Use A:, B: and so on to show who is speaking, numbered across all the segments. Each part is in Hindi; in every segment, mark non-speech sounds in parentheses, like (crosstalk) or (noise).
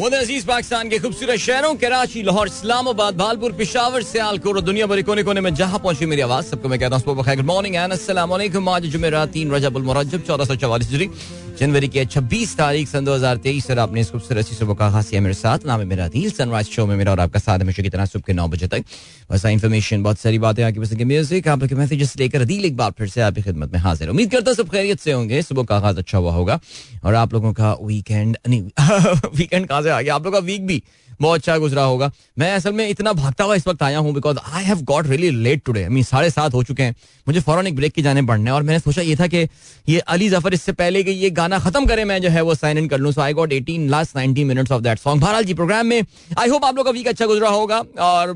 A: अज़ीज़ पाकिस्तान के खूबसूरत शहरों, कराची, लाहौर, इस्लामाबाद, भालपुर, पिशावर, सियालकोट और दुनिया भर कोने कोने में जहाँ पहुँची मेरी आवाज़, सबको मैं कहता हूँ मॉर्निंग एंड असलम आज जुमेरा तीन रजब मुरजब चौदह सौ चौवालीस जनवरी के 26 तारीख सन 2023 सर आपने इस खूबसूरत सी सुबह का खासिया मेरे साथ। नाम है मेरा दिल सनराइज शो में मेरा और आपका साथ हमेशा की तरह सुबह के नौ बजे तक। बस इन्फॉर्मेशन बहुत सारी बातें आपकी पसंद के म्यूज़िक आप लोग मैसेजेस लेकर दिल एक बार फिर से आपकी खिदमत में हाजिर उम्मीद करता सब खैरियत से होंगे। सुबह का आगाज़ अच्छा हुआ होगा। और आप लोगों का वीकेंड वीकेंड (laughs) कहाँ से आ गया? आप लोग का वीक भी बहुत अच्छा गुजरा होगा। मैं असल में इतना भागता हुआ इस वक्त आया हूँ because I have got really late today mean साढ़े सात हो चुके हैं। मुझे फ़ौरन एक ब्रेक की जाने पड़ने और मैंने सोचा ये था कि ये अली ज़फ़र इससे पहले कि ये गाना खत्म करें, मैं जो है वो साइन इन कर लूँ। So I got eighteen last ninety minutes of that song बहरहाल जी प्रोग्राम में आई होप आप लोग का वीक अच्छा गुजरा होगा और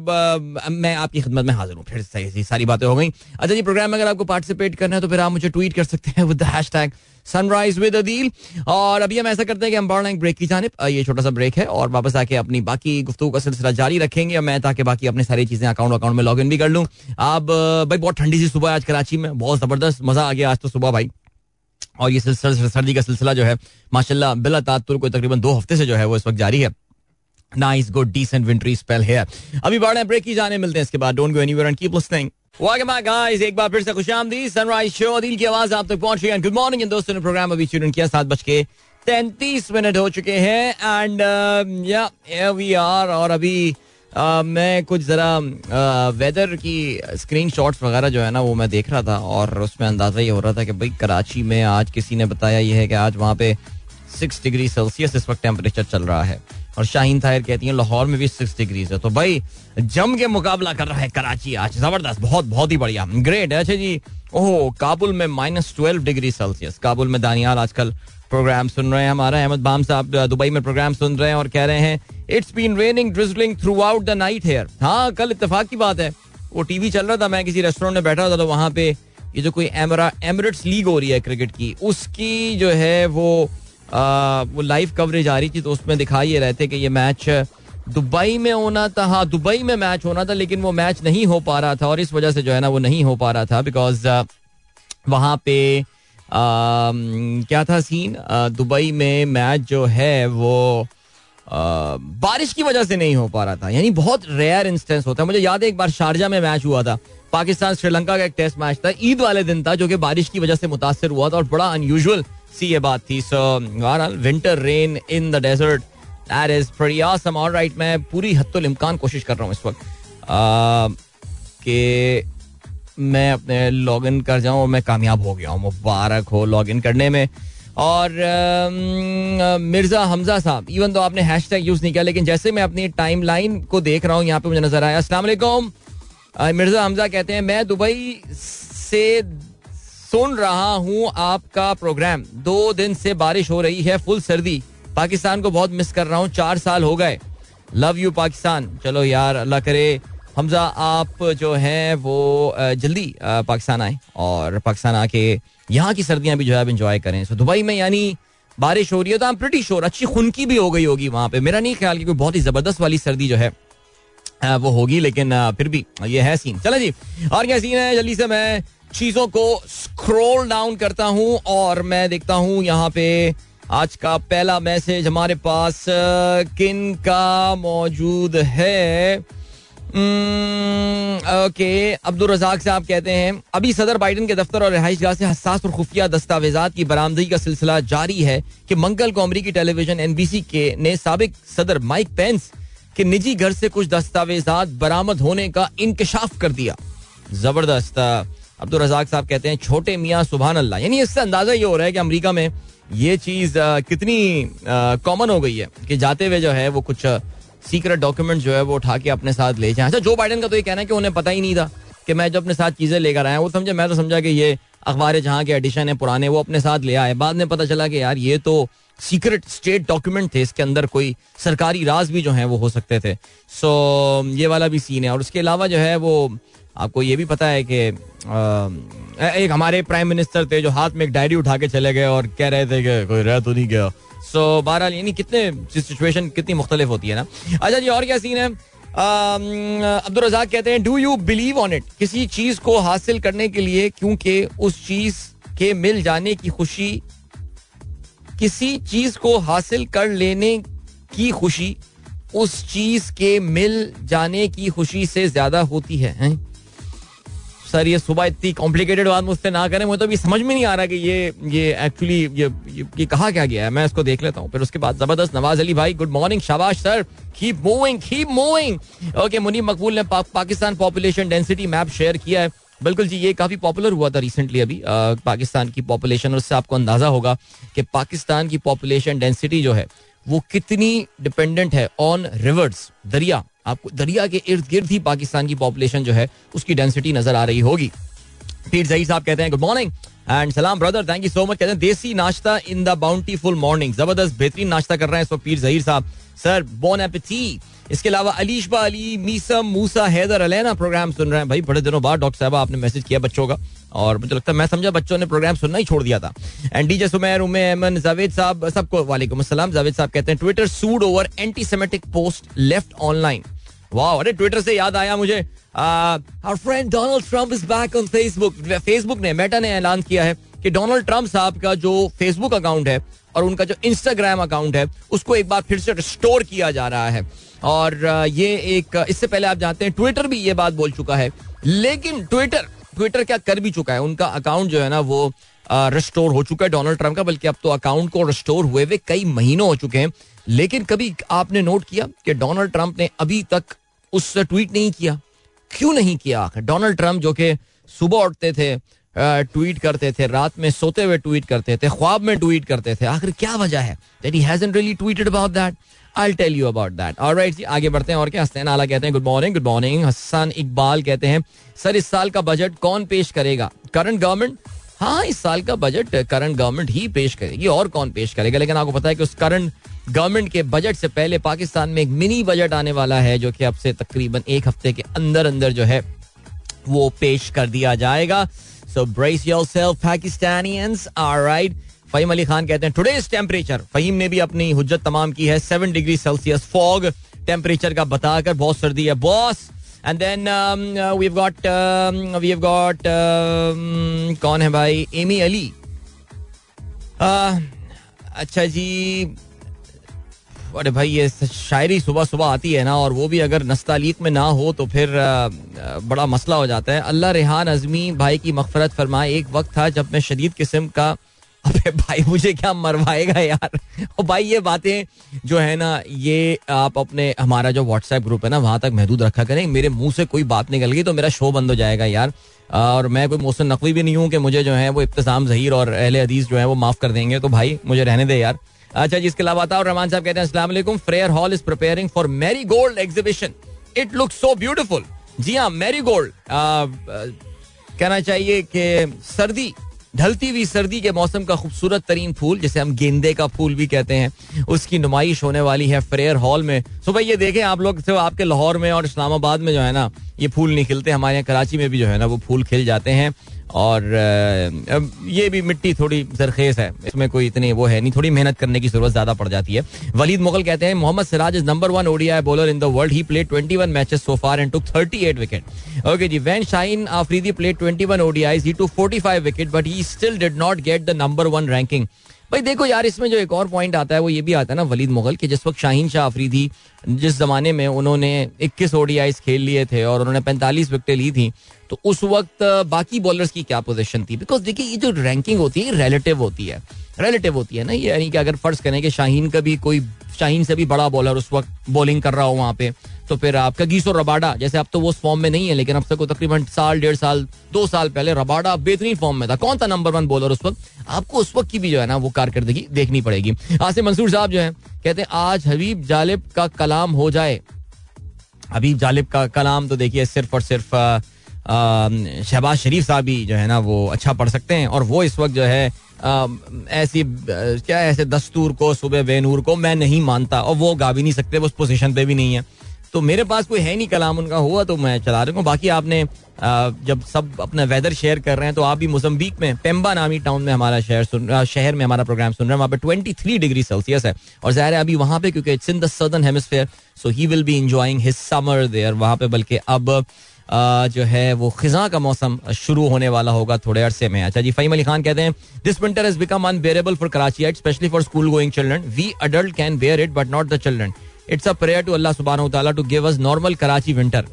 A: मैं आपकी खिदमत में हाजिर हूँ। फिर सही सारी बातें हो गई। अच्छा जी प्रोग्राम में अगर आपको पार्टिसिपेट करना है तो फिर आप मुझे ट्वीट कर सकते हैं with the hashtag Sunrise with Adeel और अभी हम ऐसा करते हैं कि हम बढ़ ब्रेक की जाने। ये छोटा सा ब्रेक है और वापस आके अपनी बाकी गुफ्तु का सिलसिला जारी रखेंगे। मैं ताकि बाकी अपनी सारी चीज़ें अकाउंट अकाउंट में लॉग इन भी कर लूँ। अब, भाई, बहुत ठंडी सी सुबह आज कराची में। बहुत ज़बरदस्त मज़ा आ गया आज तो सुबह, भाई। और ये सिलसिला सर्दी का सिलसिला जो है, माशाल्लाह, बिला तातुर को तकरीबन दो हफ़्ते से जो है वो इस वक्त जारी है। Nice good decent wintry spell है अभी बढ़ रहे ब्रेक की जाने, मिलते हैं इसके बाद। Don't go anywhere and Welcome back guys. एक बार फिर से खुशामदी सनराइज शो दिल की आवाज़ आप तक पहुँच रही है। गुड मॉर्निंग इन दोस्तों ने प्रोग्राम अभी शुरू किया। सात बज के तैंतीस मिनट हो चुके हैं। एंड या वी आर और अभी uh, मैं कुछ जरा वेदर uh, की स्क्रीन वगैरह जो है ना वो मैं देख रहा था। और उसमें अंदाज़ा ये हो रहा था कि भाई कराची में आज किसी ने बताया ये है कि आज वहाँ पे सिक्स डिग्री सेल्सियस इस वक्त टेम्परेचर चल रहा है। और शाहीन ताहिर कहती हैं, लाहौर में भी सिक्स डिग्रीज है। तो भाई, जम के मुकाबला कर रहा है कराची आज। ज़बरदस्त, बहुत बहुत ही बढ़िया। ग्रेट है अच्छा जी। ओह, काबुल में minus twelve degree Celsius. Kabul में दानियाल आजकल प्रोग्राम सुन रहे हैं हमारा। अहमद बाम साहब दुबई में प्रोग्राम सुन रहे हैं और कह रहे हैं it's been raining drizzling throughout the night here हाँ कल इतफाक की बात है। वो टीवी चल रहा था, मैं किसी रेस्टोरेंट में बैठा था तो वहाँ पे ये जो कोई एमरा एमरेट्स लीग हो रही है क्रिकेट की, उसकी जो है वो वो लाइव कवरेज आ रही थी तो उसमें दिखाई ये रहे थे कि ये मैच दुबई में होना था। हाँ दुबई में मैच होना था, लेकिन वो मैच नहीं हो पा रहा था और इस वजह से जो है ना वो नहीं हो पा रहा था बिकॉज़ वहाँ पे क्या था सीन दुबई में मैच जो है वो बारिश की वजह से नहीं हो पा रहा था। यानी बहुत रेयर इंस्टेंस होता है। मुझे याद है एक बार शारजा में मैच हुआ था। पाकिस्तान श्रीलंका का एक टेस्ट मैच था। ईद वाले दिन था, जो कि बारिश की वजह से मुतासर हुआ था और बड़ा अनयूजुअल सी ये बात थी so winter rain in the desert that is pretty awesome alright मैं पूरी हत्तुल इम्कान कोशिश कर रहा हूँ इस वक्त कि मैं अपने लॉग इन कर जाऊँ और मैं कामयाब हो गया हूँ मुबारक हो लॉग इन करने में और मिर्ज़ा हमजा साहब इवन तो आपने हैश टैग यूज़ नहीं किया लेकिन जैसे मैं अपनी टाइम लाइन को देख रहा हूँ यहाँ पे मुझे नज़र आया असला मिर्ज़ा हमजा कहते हैं मैं दुबई से सुन रहा हूँ आपका प्रोग्राम दो दिन से बारिश हो रही है फुल सर्दी। पाकिस्तान को बहुत मिस कर रहा हूँ, चार साल हो गए। Love you Pakistan. चलो यार, अल्लाह करे। हमजा, आप जो है, वो जल्दी पाकिस्तान आए और पाकिस्तान आके यहाँ की सर्दियाँ भी जो है इंजॉय करें। सो दुबई में यानी बारिश हो रही है तो आप प्रिटी श्योर अच्छी खुनकी भी हो गई होगी वहाँ पे। मेरा नहीं ख्याल कि कोई बहुत ही ज़बरदस्त वाली सर्दी जो है वो होगी, लेकिन फिर भी ये है सीन चलो जी, और क्या सीन है? जल्दी से मैं चीज़ों को स्क्रोल डाउन करता हूँ और मैं देखता हूँ यहाँ पे आज का पहला मैसेज हमारे पास किन का मौजूद है? ओके, अब्दुल रजाक से आप कहते हैं, अभी सदर बाइडन के दफ्तर और रिहाइश गाह से हसास और खुफिया दस्तावेजात की बरामदगी का सिलसिला जारी है कि मंगल को अमरीकी टेलीविज़न एनबीसी के ने सबक सदर माइक पेंस के निजी घर से कुछ दस्तावेजात बरामद होने का इंकशाफ कर दिया। ज़बरदस्त अब्दुल रजाक साहब कहते हैं, छोटे मियाँ सुबह अल्लाह यानी इससे अंदाज़ा ये हो रहा है कि अमरीका में ये चीज़ कितनी कॉमन हो गई है कि जाते हुए जो है वो कुछ सीक्रेट डॉक्यूमेंट जो है वो उठा के अपने साथ ले जाए। अच्छा जो बाइडन का तो ये कहना है कि उन्हें पता ही नहीं था कि मैं जो अपने साथ चीज़ें लेकर आया वो समझे, मैं तो समझा कि ये अखबार जहाँ के एडिशन है, पुराने, वो अपने साथ ले आए। बाद में पता चला कि यार, ये तो सीक्रेट स्टेट डॉक्यूमेंट थे, इसके अंदर कोई सरकारी राज भी जो है वो हो सकते थे। सो ये वाला भी सीन है। और उसके अलावा जो है वो आपको ये भी पता है कि एक हमारे प्राइम मिनिस्टर थे जो हाथ में एक डायरी उठा के चले गए और कह रहे थे कि कोई रह तो नहीं गया। सो so, बहरहाल यानी कितने सिचुएशन कितनी मुख्तलिफ़ होती है ना? अच्छा जी और क्या सीन है? अब्दुल रजाक कहते हैं do you believe on it किसी चीज़ को हासिल करने के लिए क्योंकि उस चीज़ के मिल जाने की खुशी किसी चीज़ को हासिल कर लेने की खुशी उस चीज़ के मिल जाने की खुशी से ज़्यादा होती है, है? सर ये सुबह इतनी कॉम्प्लिकेटेड बात मुझसे ना करें। मुझे तो अभी समझ में नहीं आ रहा कि ये ये एक्चुअली ये, ये, ये कहा क्या गया है। मैं इसको देख लेता हूँ। फिर उसके बाद ज़बरदस्त नवाज़ अली भाई गुड मॉर्निंग शाबाश sir. Keep moving keep moving okay Muneem Maqbool ने पा, Pakistan population density map share किया है। बिल्कुल जी ये काफ़ी पॉपुलर हुआ था रिसेंटली अभी। आ, पाकिस्तान की पॉपुलेशन और उससे आपको अंदाज़ा होगा कि पाकिस्तान की पॉपुलेशन डेंसिटी जो है वो कितनी डिपेंडेंट है ऑन रिवर्स दरिया। आपको दरिया के इर्द गिर्द ही पाकिस्तान की पॉपुलेशन जो है, उसकी डेंसिटी नज़र आ रही होगी। पीर जही साहब कहते हैं गुड मॉर्निंग एंड सलाम brother thank you so much कहते हैं, देसी नाश्ता इन द बाउंटीफुल मॉर्निंग ज़बरदस्त बेहतरीन नाश्ता कर रहे हैं सो पीर जहीर साहब। सर बोन एपिथी इसके अलावा अलीशबा अली मीसम मूसा, हैदर, अलैना प्रोग्राम सुन रहे हैं। भाई, बड़े दिनों बाद डॉक्टर साहब, आपने मैसेज किया बच्चों का। और मुझे लगता है, मैं समझा बच्चों ने प्रोग्राम सुनना ही छोड़ दिया था। एंड डीजे सुमेर, उमे अमन जावेद साहब, सबको वालेकुम अस्सलाम। जावेद साहब कहते हैं Twitter sued over anti Semitic post left online वाह अरे ट्विटर से याद आया मुझे। Our friend Donald Trump is back on Facebook Facebook ने मेटा ने ऐलान किया है कि डोनाल्ड ट्रंप साहब का जो फेसबुक अकाउंट है और उनका जो इंस्टाग्राम अकाउंट है, उसको एक बार फिर से रिस्टोर किया जा रहा है। और ये एक, इससे पहले आप जानते हैं ट्विटर भी ये बात बोल चुका है। लेकिन ट्विटर ट्विटर क्या कर भी चुका है? उनका अकाउंट जो है ना, वो रिस्टोर हो चुका है डोनाल्ड ट्रंप का, बल्कि अब तो अकाउंट को रिस्टोर हुए हुए कई महीनों हो चुके हैं। लेकिन कभी आपने नोट किया कि डोनाल्ड ट्रंप ने अभी तक उससे ट्वीट नहीं किया। क्यों नहीं किया? डोनाल्ड ट्रंप जो कि सुबह उठते थे ट्वीट करते थे, रात में सोते हुए ट्वीट करते थे, ख्वाब में ट्वीट करते थे। आखिर क्या वजह है? That he hasn't really tweeted about that I tell you about that alright जी, आगे बढ़ते हैं और क्या? हसनैन आला कहते हैं good morning good morning Hasan Iqbal कहते हैं, सर, इस साल का बजट कौन पेश करेगा? करंट गवर्नमेंट हाँ इस साल का बजट करंट गवर्नमेंट ही पेश करेगी और कौन पेश करेगा? लेकिन आपको पता है कि उस करंट गवर्नमेंट के बजट से पहले पाकिस्तान में एक मिनी बजट आने वाला है जो कि अब से तकरीबन एक हफ़्ते के अंदर अंदर जो है वो पेश कर दिया जाएगा। So brace yourself Pakistanians alright Faheem Ali Khan कहते हैं टुडेज टेम्परेचर फहीम ने भी अपनी हुज्जत तमाम की है। Seven degree Celsius fog temperature का बताकर बहुत सर्दी है boss and then we have got we have got कौन है भाई? एमी अली uh, अच्छा जी अरे भाई, ये शायरी सुबह सुबह आती है ना, और वो भी अगर नस्तालीक में ना हो तो फिर बड़ा मसला हो जाता है। अल्लाह रेहान अजमी भाई की मफफरत फरमाए, एक वक्त था जब मैं शदीद किस्म का, (laughs) अबे भाई मुझे क्या मरवाएगा यार? (laughs) और भाई ये बातें जो है ना, ये आप अपने, हमारा जो व्हाट्सएप ग्रुप है ना, वहाँ तक महदूद रखा करें। मेरे मुँह से कोई बात निकल गई तो मेरा शो बंद हो जाएगा यार। और मैं कोई मोहसिन नकवी भी नहीं हूँ कि मुझे जो है वो इब्तसाम जहीर और अहले हदीस जो है वो माफ़ कर देंगे। तो भाई मुझे रहने दे यार। अच्छा जी, इसके अलावा और रहमान साहब कहते हैं, अस्सलाम Frere Hall is preparing for marigold exhibition it look so beautiful जी हाँ मैरी गोल्ड कहना चाहिए कि सर्दी, ढलती हुई सर्दी के मौसम का खूबसूरत तरीन फूल, जिसे हम गेंदे का फूल भी कहते हैं, उसकी नुमाइश होने वाली है फ्रेयर हॉल में। सो भाई ये देखें, आप लोग सिर्फ़ आपके लाहौर में और इस्लामाबाद में जो है ना, ये फूल नहीं खिलते, हमारे यहाँ कराची में भी जो है ना, वो फूल खिल जाते हैं। और ये भी मिट्टी थोड़ी जरखेज है। इसमें कोई इतनी वो है नहीं, थोड़ी मेहनत करने की ज़रूरत ज़्यादा पड़ जाती है। वलीद मुगल कहते हैं, Mohammad Siraj is number one ODI bowler in the world he play 21 matches so far and took 38 wicket okay ji when Shaheen Afridi play 21 ODIs he took 45 wicket but he still did not get the number one ranking भाई देखो यार, इसमें जो एक और पॉइंट आता है, वो ये भी आता है ना वलीद मुगल कि, जिस वक्त शाहीन शाह अफरीदी जिस जमाने में उन्होंने 21 ओडीआईस खेल लिए थे और उन्होंने 45 विकटें ली थी तो उस वक्त बाकी बॉलर्स की क्या पोजीशन थी? बिकॉज़ देखिए, ये जो रैंकिंग होती है रिलेटिव होती है। रिलेटिव होती है ना यानी कि अगर फ़र्ज़ करें कि शाहीन का भी कोई, शाहीन से भी बड़ा बॉलर उस वक्त बॉलिंग कर रहा हो वहाँ पे तो फिर आपका गीसो रबाडा, जैसे अब तो वो फॉर्म में नहीं है, लेकिन अब तक तकरीबन साल, डेढ़ साल, दो साल पहले रबाडा बेहतरीन फॉर्म में था। कौन था नंबर वन बॉलर उस वक्त? आपको उस वक्त की भी जो है ना, वो कारकर्दगी देखनी पड़ेगी। आसिफ मंसूर साहब जो है, कहते हैं, आज हबीब जालिब का कलाम हो जाए। हबीब जालिब का कलाम तो देखिए, सिर्फ़ और सिर्फ़ शहबाज शरीफ साहब भी जो है ना, वो अच्छा पढ़ सकते हैं। और वो इस वक्त जो है ऐसी क्या ऐसे दस्तूर को, सुबह बेनूर को मैं नहीं मानता, और वो गा भी नहीं सकते, वो उस पोजीशन पे भी नहीं है। तो मेरे पास कोई है नहीं कलाम उनका हुआ तो मैं चला रहा हूँ। बाकी आपने जब सब अपना वेदर शेयर कर रहे हैं तो आप भी मोजम्बिक में पेम्बा नामी टाउन में हमारा शहर सुन शहर में हमारा प्रोग्राम सुन रहे हैं। वहाँ पे ट्वेंटी थ्री डिग्री सेल्सियस है। और ज़ाहिर है अभी वहाँ पे, क्योंकि it's in the southern hemisphere so he will be enjoying his summer there वहाँ पे बल्कि अब जो है वो खिजा का मौसम शुरू होने वाला होगा थोड़े अरसे में। अच्छा जी, फहीम अली खान कहते हैं this winter is become unbearable for Karachi specially for school going children we adult can bear it but not the children it's a prayer to Allah सुबहान to give us normal Karachi winter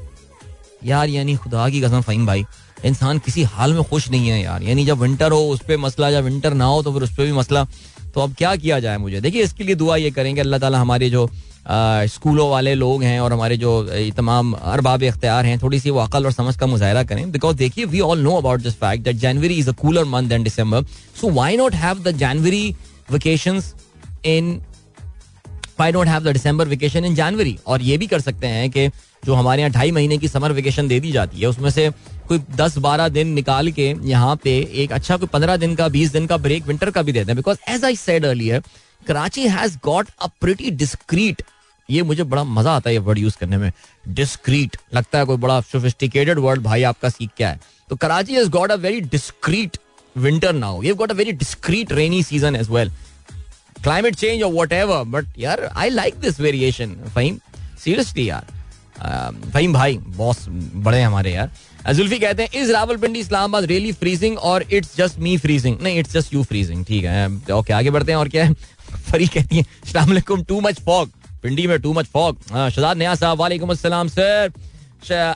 A: यार, यानी खुदा की कसम फहीम भाई, इंसान किसी हाल में खुश नहीं है यार। यानी जब विंटर हो, उस पर मसला या विंटर ना हो तो फिर उस पर भी मसला। तो अब क्या किया जाए मुझे? देखिए, इसके लिए दुआ ये करेंगे, अल्लाह ताला हमारे जो स्कूलों वाले लोग हैं और हमारे जो तमाम अरबाब इख्तियार हैं, थोड़ी सी वो अकल और समझ का मुजाहरा करें। बिकॉज़ देखिए we all know about this fact that January is a cooler month than December so why not have the January vacation in why not have the December vacation in January और ये भी कर सकते हैं कि जो हमारे यहाँ ढाई महीने की समर वेकेशन दे दी जाती है, उसमें से कोई दस बारह दिन निकाल के यहाँ पे एक अच्छा कोई पंद्रह दिन का, बीस दिन का ब्रेक विंटर का भी देते हैं because as I said earlier Karachi has got a pretty discrete ये मुझे बड़ा मज़ा आता है ये वर्ड यूज़ करने में। डिस्क्रीट लगता है कोई बड़ा सोफिस्टिकेटेड वर्ड भाई आपका सीख क्या है? तो Karachi has got a very discrete winter now you got a very discrete rainy season as well climate change और वट एवर बट यार I like this variation Faheem seriously यार फहीम भाई बॉस बड़े हमारे यार जुल्फी कहते हैं is Rawalpindi Islamabad really freezing और इट्स जस्ट मी फ्रीजिंग नहीं इट्स जस्ट यू फ्रीजिंग ठीक है ओके आगे बढ़ते हैं और क्या है फरी कहती है अस्सलाम टू मच फॉग पिंडी में टू मच फॉग शहजाद नया साहब वालेकुम अस्सलाम सर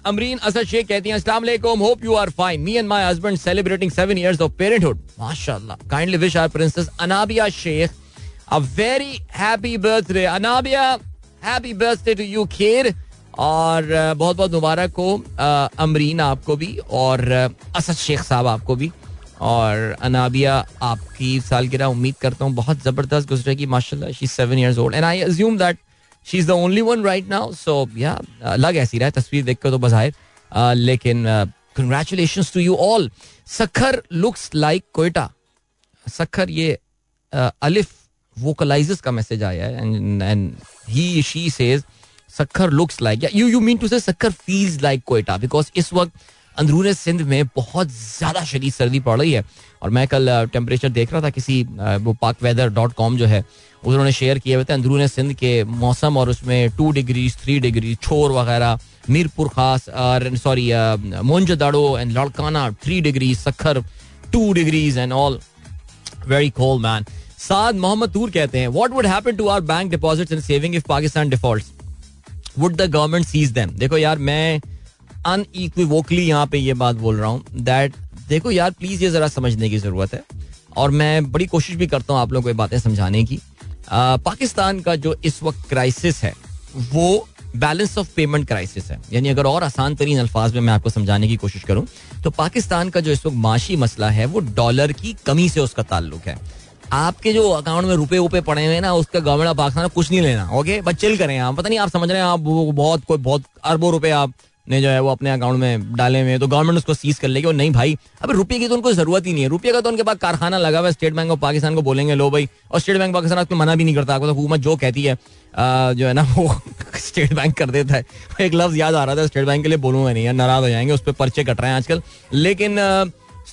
A: अमरीन असद शेख कहती हैं अस्सलाम वालेकुम hope you are fine me and my husband celebrating 7 years of parenthood माशाल्लाह kindly wish our princess Anabia Sheikh a very happy birthday Anabia happy birthday to you Kher और बहुत बहुत मुबारक हो अमरीन आपको भी और असद शेख साहब आपको भी। और अनाबिया आपकी सालगिरह उम्मीद करता हूँ, बहुत ज़बरदस्त गुजरेगी माशाल्लाह she seven years old and I assume that she is the only one right now so या लग ऐसी रहा है तस्वीर देख कर तो बजाय लेकिन congratulation to you all Sukkur looks like Quetta. Sukkur ये अलिफ वोकलाइजेस का मैसेज आया है and and he she says Sukkur looks like you you mean to say Sukkur feels like Quetta because इस वक्त अंदरून सिंध में बहुत ज़्यादा शदीद सर्दी पड़ रही है। और मैं कल टेम्परेचर देख रहा था किसी वो पाक वेदर डॉट कॉम जो है, उन्होंने शेयर किए हुए थे अंदरून सिंध के मौसम और उसमें टू डिग्री थ्री डिग्री छोर वगैरह मीरपुर खास, और sorry Mohenjo Daro and Larkana three degree Sukkur two degrees and all very cold man Saad Mohammad Toor कहते हैं what would happen to our bank deposits and saving if Pakistan defaults would the government seize them देखो यार मैं अनइक्विवोकली यहाँ पे ये बात बोल रहा हूँ दैट देखो यार प्लीज़ ये जरा समझने की ज़रूरत है और मैं बड़ी कोशिश भी करता हूँ आप लोगों को ये बातें समझाने की पाकिस्तान का जो इस वक्त क्राइसिस है वो बैलेंस ऑफ़ पेमेंट क्राइसिस है यानी अगर और आसान तरीन अल्फाज में मैं आपको समझाने की कोशिश करूँ तो पाकिस्तान का जो इस वक्त माशी मसला है वो डॉलर की कमी से उसका ताल्लुक है आपके जो अकाउंट में रुपए उपे पड़े हुए ना, उसका गवर्नमेंट ऑफ़ पाकिस्तान कुछ नहीं लेना ओके बस चिल करें आप। पता नहीं आप समझ रहे हैं, आप बहुत, कोई बहुत अरबों रुपए आप ने जो है वो अपने अकाउंट में डाले हुए तो गवर्नमेंट उसको सीज कर लेगी। और नहीं भाई, अब रुपये की तो उनको ज़रूरत ही नहीं है। रुपये का तो उनके पास कारखाना लगा हुआ है स्टेट बैंक ऑफ़ पाकिस्तान को बोलेंगे, लो भाई। और स्टेट बैंक पाकिस्तान आपको मना भी नहीं करता। आपको तो हुकूमत जो कहती है जो है ना, वो (laughs) स्टेट बैंक कर देता है। एक लफ्ज याद आ रहा था स्टेट बैंक के लिए बोलूँगा नहीं यार, नाराज़ हो जाएँगे, उस पर पर्चे कट रहे हैं आजकल। लेकिन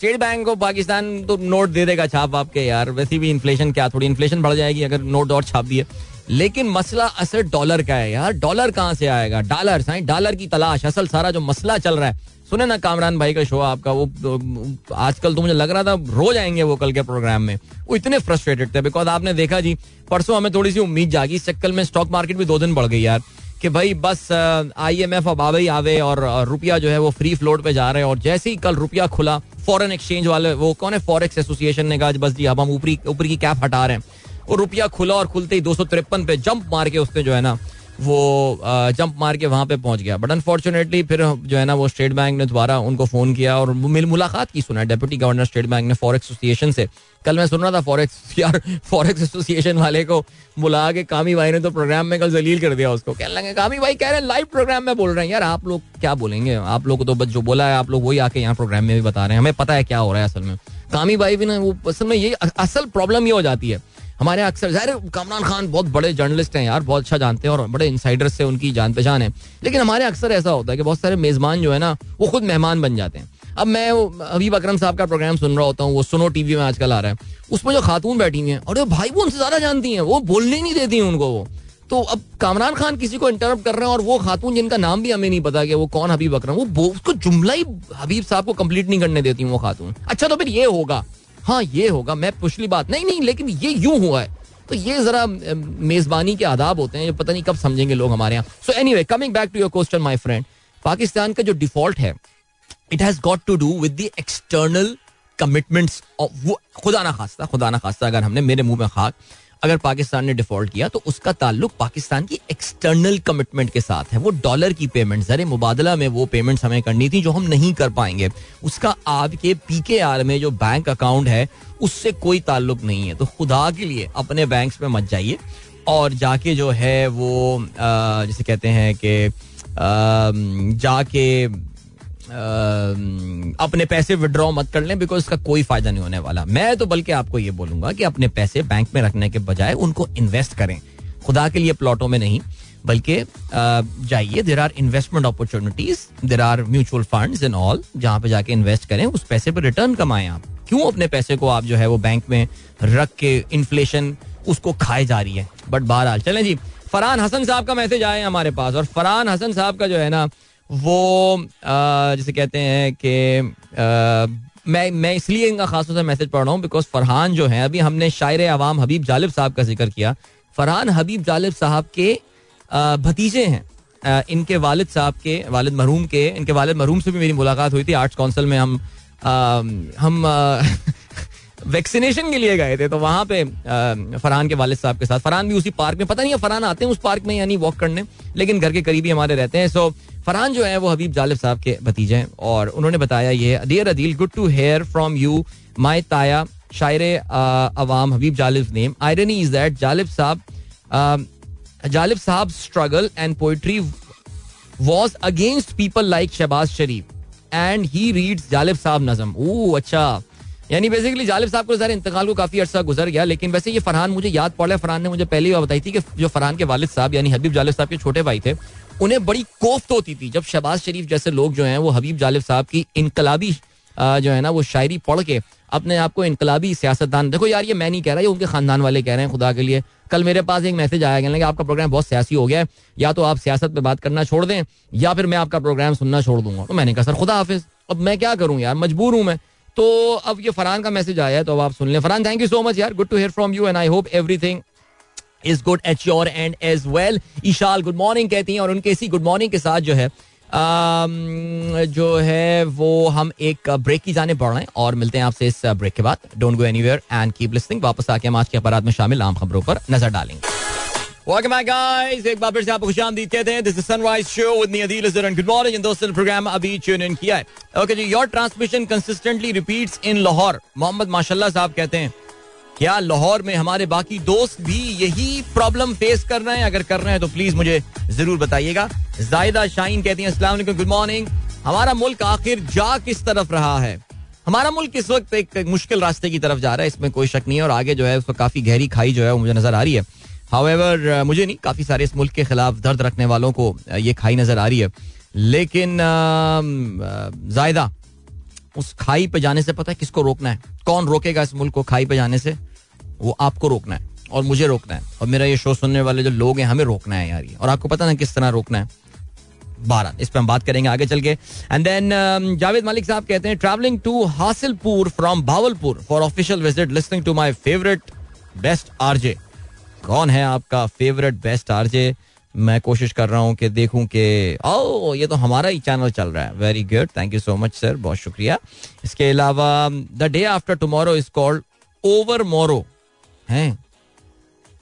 A: स्टेट बैंक ऑफ़ पाकिस्तान तो नोट दे देगा छाप आपके यार। वैसे भी इन्फ्लेशन क्या, थोड़ी इन्फ्लेशन बढ़ जाएगी अगर नोट और छाप दिए। लेकिन मसला असल डॉलर का है यार। डॉलर कहाँ से आएगा? डॉलर साइन डॉलर की तलाश, असल सारा जो मसला चल रहा है। सुने ना कामरान भाई का शो आपका, वो आजकल तो मुझे लग रहा था रोज आएँगे वो कल के प्रोग्राम में। वो इतने फ्रस्ट्रेटेड थे बिकॉज़ आपने देखा जी, परसों हमें थोड़ी सी उम्मीद जागी। इस चक्कर में स्टॉक मार्केट भी दो दिन बढ़ गई यार। कि भाई बस आई एम एफ़ अब आवे आवे और रुपया जो है वो फ्री फ्लोट पे जा रहे हैं। और जैसे ही कल रुपया खुला फॉरेन एक्सचेंज वाले, वो कौन है? फॉरेक्स एसोसिएशन ने कहा बस जी, अब हम ऊपरी, ऊपर की कैप हटा रहे हैं। और रुपया खुला और खुलते ही दो सौ तिरपन पे जंप मार के उसने जो है ना वो जंप मार के वहाँ पे पहुँच गया। बट अनफॉर्चुनेटली फिर जो है ना, वो स्टेट बैंक ने दोबारा उनको फ़ोन किया और मिल, मुलाकात की सुना डेप्यूटी गवर्नर स्टेट बैंक ने फॉरेक्स एसोसिएशन से। कल मैं सुन रहा था फॉरेक्स यार फॉरेक्स एसोसिएशन वाले को बुला के कामी भाई ने तो प्रोग्राम में कल जलील कर दिया उसको। कहने लगे, कामी भाई कह रहे हैं लाइव प्रोग्राम में बोल रहे हैं। यार, आप लोग क्या बोलेंगे? आप लोग को तो बस जो बोला है, आप लोग वही आके यहाँ प्रोग्राम में भी बता रहे हैं। हमें पता है क्या हो रहा है असल में। कामी भाई भी ना, वो असल में ये असल प्रॉब्लम ये हो जाती है। हमारे अक्सर, ज़ाहिर कामरान खान बहुत बड़े जर्नलिस्ट हैं यार, बहुत अच्छा जानते हैं और बड़े इनसाइडर से उनकी जान पहचान है। लेकिन हमारे अक्सर ऐसा होता है कि बहुत सारे मेज़बान जो है ना, वो खुद मेहमान बन जाते हैं। अब मैं अबीब अकरम साहब का प्रोग्राम सुन रहा होता हूँ, वो सुनो टीवी में आजकल आ रहा है। उसमें जो खातून बैठी हुई हैं और भाई वो उनसे ज़्यादा जानती हैं, वो बोलने नहीं देती हैं उनको वो। तो अब कामरान खान किसी को इंटरप्ट कर रहे हैं और वो खातून जिनका नाम भी हमें नहीं पता कि वो कौन हबीब अकरम, वो उसको जुमला ही हबीब साहब को कंप्लीट नहीं करने देती हूँ वो खातून। अच्छा तो फिर ये होगा हाँ ये होगा, मैं पुछली बात। नहीं नहीं, लेकिन ये यूँ हुआ है। तो ये जरा मेजबानी के आदाब होते हैं पता नहीं कब समझेंगे लोग हमारे यहाँ। So anyway coming back to your question my friend Pakistan का जो डिफ़ॉल्ट है it has got to do with the external commitments खुदा ना खास्ता, खुदा ना खास्ता, अगर हमने मेरे मुँह में खाक अगर पाकिस्तान ने डिफ़ॉल्ट किया तो उसका ताल्लुक पाकिस्तान की एक्सटर्नल कमिटमेंट के साथ है। वो डॉलर की पेमेंट, जरे मुबादला में वो पेमेंट्स हमें करनी थी जो हम नहीं कर पाएँगे। उसका आपके पी के आर में जो बैंक अकाउंट है, उससे कोई ताल्लुक नहीं है। तो खुदा के लिए अपने बैंक में मत जाइए और जाके जो है वो जैसे कहते हैं कि जाके अपने पैसे विड्रॉ मत कर लें बिकॉज़ इसका कोई फ़ायदा नहीं होने वाला। मैं तो बल्कि आपको ये बोलूँगा कि अपने पैसे बैंक में रखने के बजाय उनको इन्वेस्ट करें। खुदा के लिए प्लॉटों में नहीं, बल्कि जाइए there are investment opportunities there are mutual fund in all जहाँ पे जाके इन्वेस्ट करें, उस पैसे पर रिटर्न कमाएँ आप। क्यों अपने पैसे को आप जो है वो बैंक में रख के इन्फ्लेशन उसको खाए जा रही है? बट बहरहाल, चलें जी, फरहान हसन साहब का मैसेज आया हमारे पास और फरहान हसन साहब का जो है ना वो जैसे कहते हैं कि मैं मैं इसलिए इनका खास तौर से मैसेज पढ़ रहा हूँ बिकॉज़ फरहान जो है, अभी हमने शायर आवाम हबीब जालिब साहब का ज़िक्र किया। फरहान हबीब जालिब साहब के भतीजे हैं। इनके वालिद साहब के, वालिद मरूम के, इनके वालिद मरूम से भी मेरी मुलाकात हुई थी। आर्ट्स काउंसिल में हम हम वैक्सीनेशन (laughs) के लिए गए थे तो वहाँ पे फरहान के वालिद साहब के साथ। फरहान भी उसी पार्क में, पता नहीं है फरहान आते हैं उस पार्क में यानी वॉक करने, लेकिन घर के करीबी हमारे रहते हैं। सो फरहान जो है, वो हबीब जालिब साहब के भतीजे हैं और उन्होंने बताया ये dear Adeel good to hear from you my ताया शायर अवाम, Habib Jalib name. Irony is that Jalib sahab Jalib sahab struggle and poetry was against people like Shahbaz Sharif. And he reads Jalib sahab नजम। ओ अच्छा। यानी बेसिकली जालिब साहब को सारे इंतकाल को काफ़ी अर्सा गुजर गया, लेकिन वैसे ये फरहान मुझे याद पड़ा फरहान ने मुझे पहली बार बताई थी कि जो फरहान के वालिद साहब, यानी हबीब जालिब साहब के छोटे भाई थे उन्हें बड़ी कोफ्त होती थी। जब शहबाज शरीफ जैसे लोग जो हैं, वो हबीब जालिब साहब की इनकलाबी जो है ना, वो शायरी पढ़ के अपने आप को इनकलाबी सियासतदान, देखो यार ये मैं नहीं कह रहा, ये उनके खानदान वाले कह रहे हैं खुदा के लिए। कल मेरे पास एक मैसेज आया, कहने आपका प्रोग्राम बहुत सियासी हो गया है, या तो आप सियासत पे बात करना छोड़ दें, या फिर मैं आपका प्रोग्राम सुनना छोड़ दूँगा। तो मैंने कहा, सर, खुदा हाफिज, अब मैं क्या करूँ यार? मजबूर हूँ मैं। तो अब ये फरहान का मैसेज आया है तो अब आप सुन लें। Farhan thank you so much यार। Good to hear from you and I hope everything is good at your end as well Eshal good morning कहती हैं और उनके इसी गुड मॉर्निंग के साथ जो है Um, जो है वो हम एक ब्रेक की जाने बढ़ रहे हैं और मिलते हैं आपसे इस ब्रेक के बाद. Don't go anywhere and keep listening वापस आके हम आज के अपराध में शामिल आम खबरों पर नज़र डालेंगे. Welcome back guys. एक बार फिर से इन दोस्तों प्रोग्राम अभी ट्यून इन किया है. जी transmission consistently repeats in Lahore Mohammad Mashallah sahab कहते हैं क्या लाहौर में हमारे बाकी दोस्त भी यही प्रॉब्लम फेस कर रहे हैं? अगर कर रहे हैं तो प्लीज़ मुझे ज़रूर बताइएगा। जायदा शाइन कहती हैं गुड मॉर्निंग हमारा मुल्क आखिर जा किस तरफ़ रहा है? हमारा मुल्क इस वक्त एक मुश्किल रास्ते की तरफ़ जा रहा है, इसमें कोई शक नहीं है, और आगे जो है उसको काफ़ी गहरी खाई जो है वो मुझे नज़र आ रही है। हाउएवर मुझे नहीं, काफ़ी सारे इस मुल्क के खिलाफ दर्द रखने वालों को ये खाई नज़र आ रही है। लेकिन जायदा, उस खाई पे जाने से पता है किसको रोकना है? कौन रोकेगा इस मुल्क को खाई पे जाने से? वो आपको रोकना है और मुझे रोकना है। और मेरा ये शो सुनने वाले जो लोग हैं हमें रोकना है यार ये। और आपको पता ना किस तरह रोकना है? बारह। इस पर हम बात करेंगे आगे चल के। And then um, Javed Malik साहब कहते हैं travelling to Hasilpur from Bahawalpur for official visit listening to my favourite best RJ कौन है आपका फेवरेट बेस्ट आरजे मैं कोशिश कर रहा हूँ कि देखूँ कि ओ ये तो हमारा ही चैनल चल रहा है। Very good thank you so much sir बहुत शुक्रिया। इसके अलावा the day after tomorrow is called overmorrow है।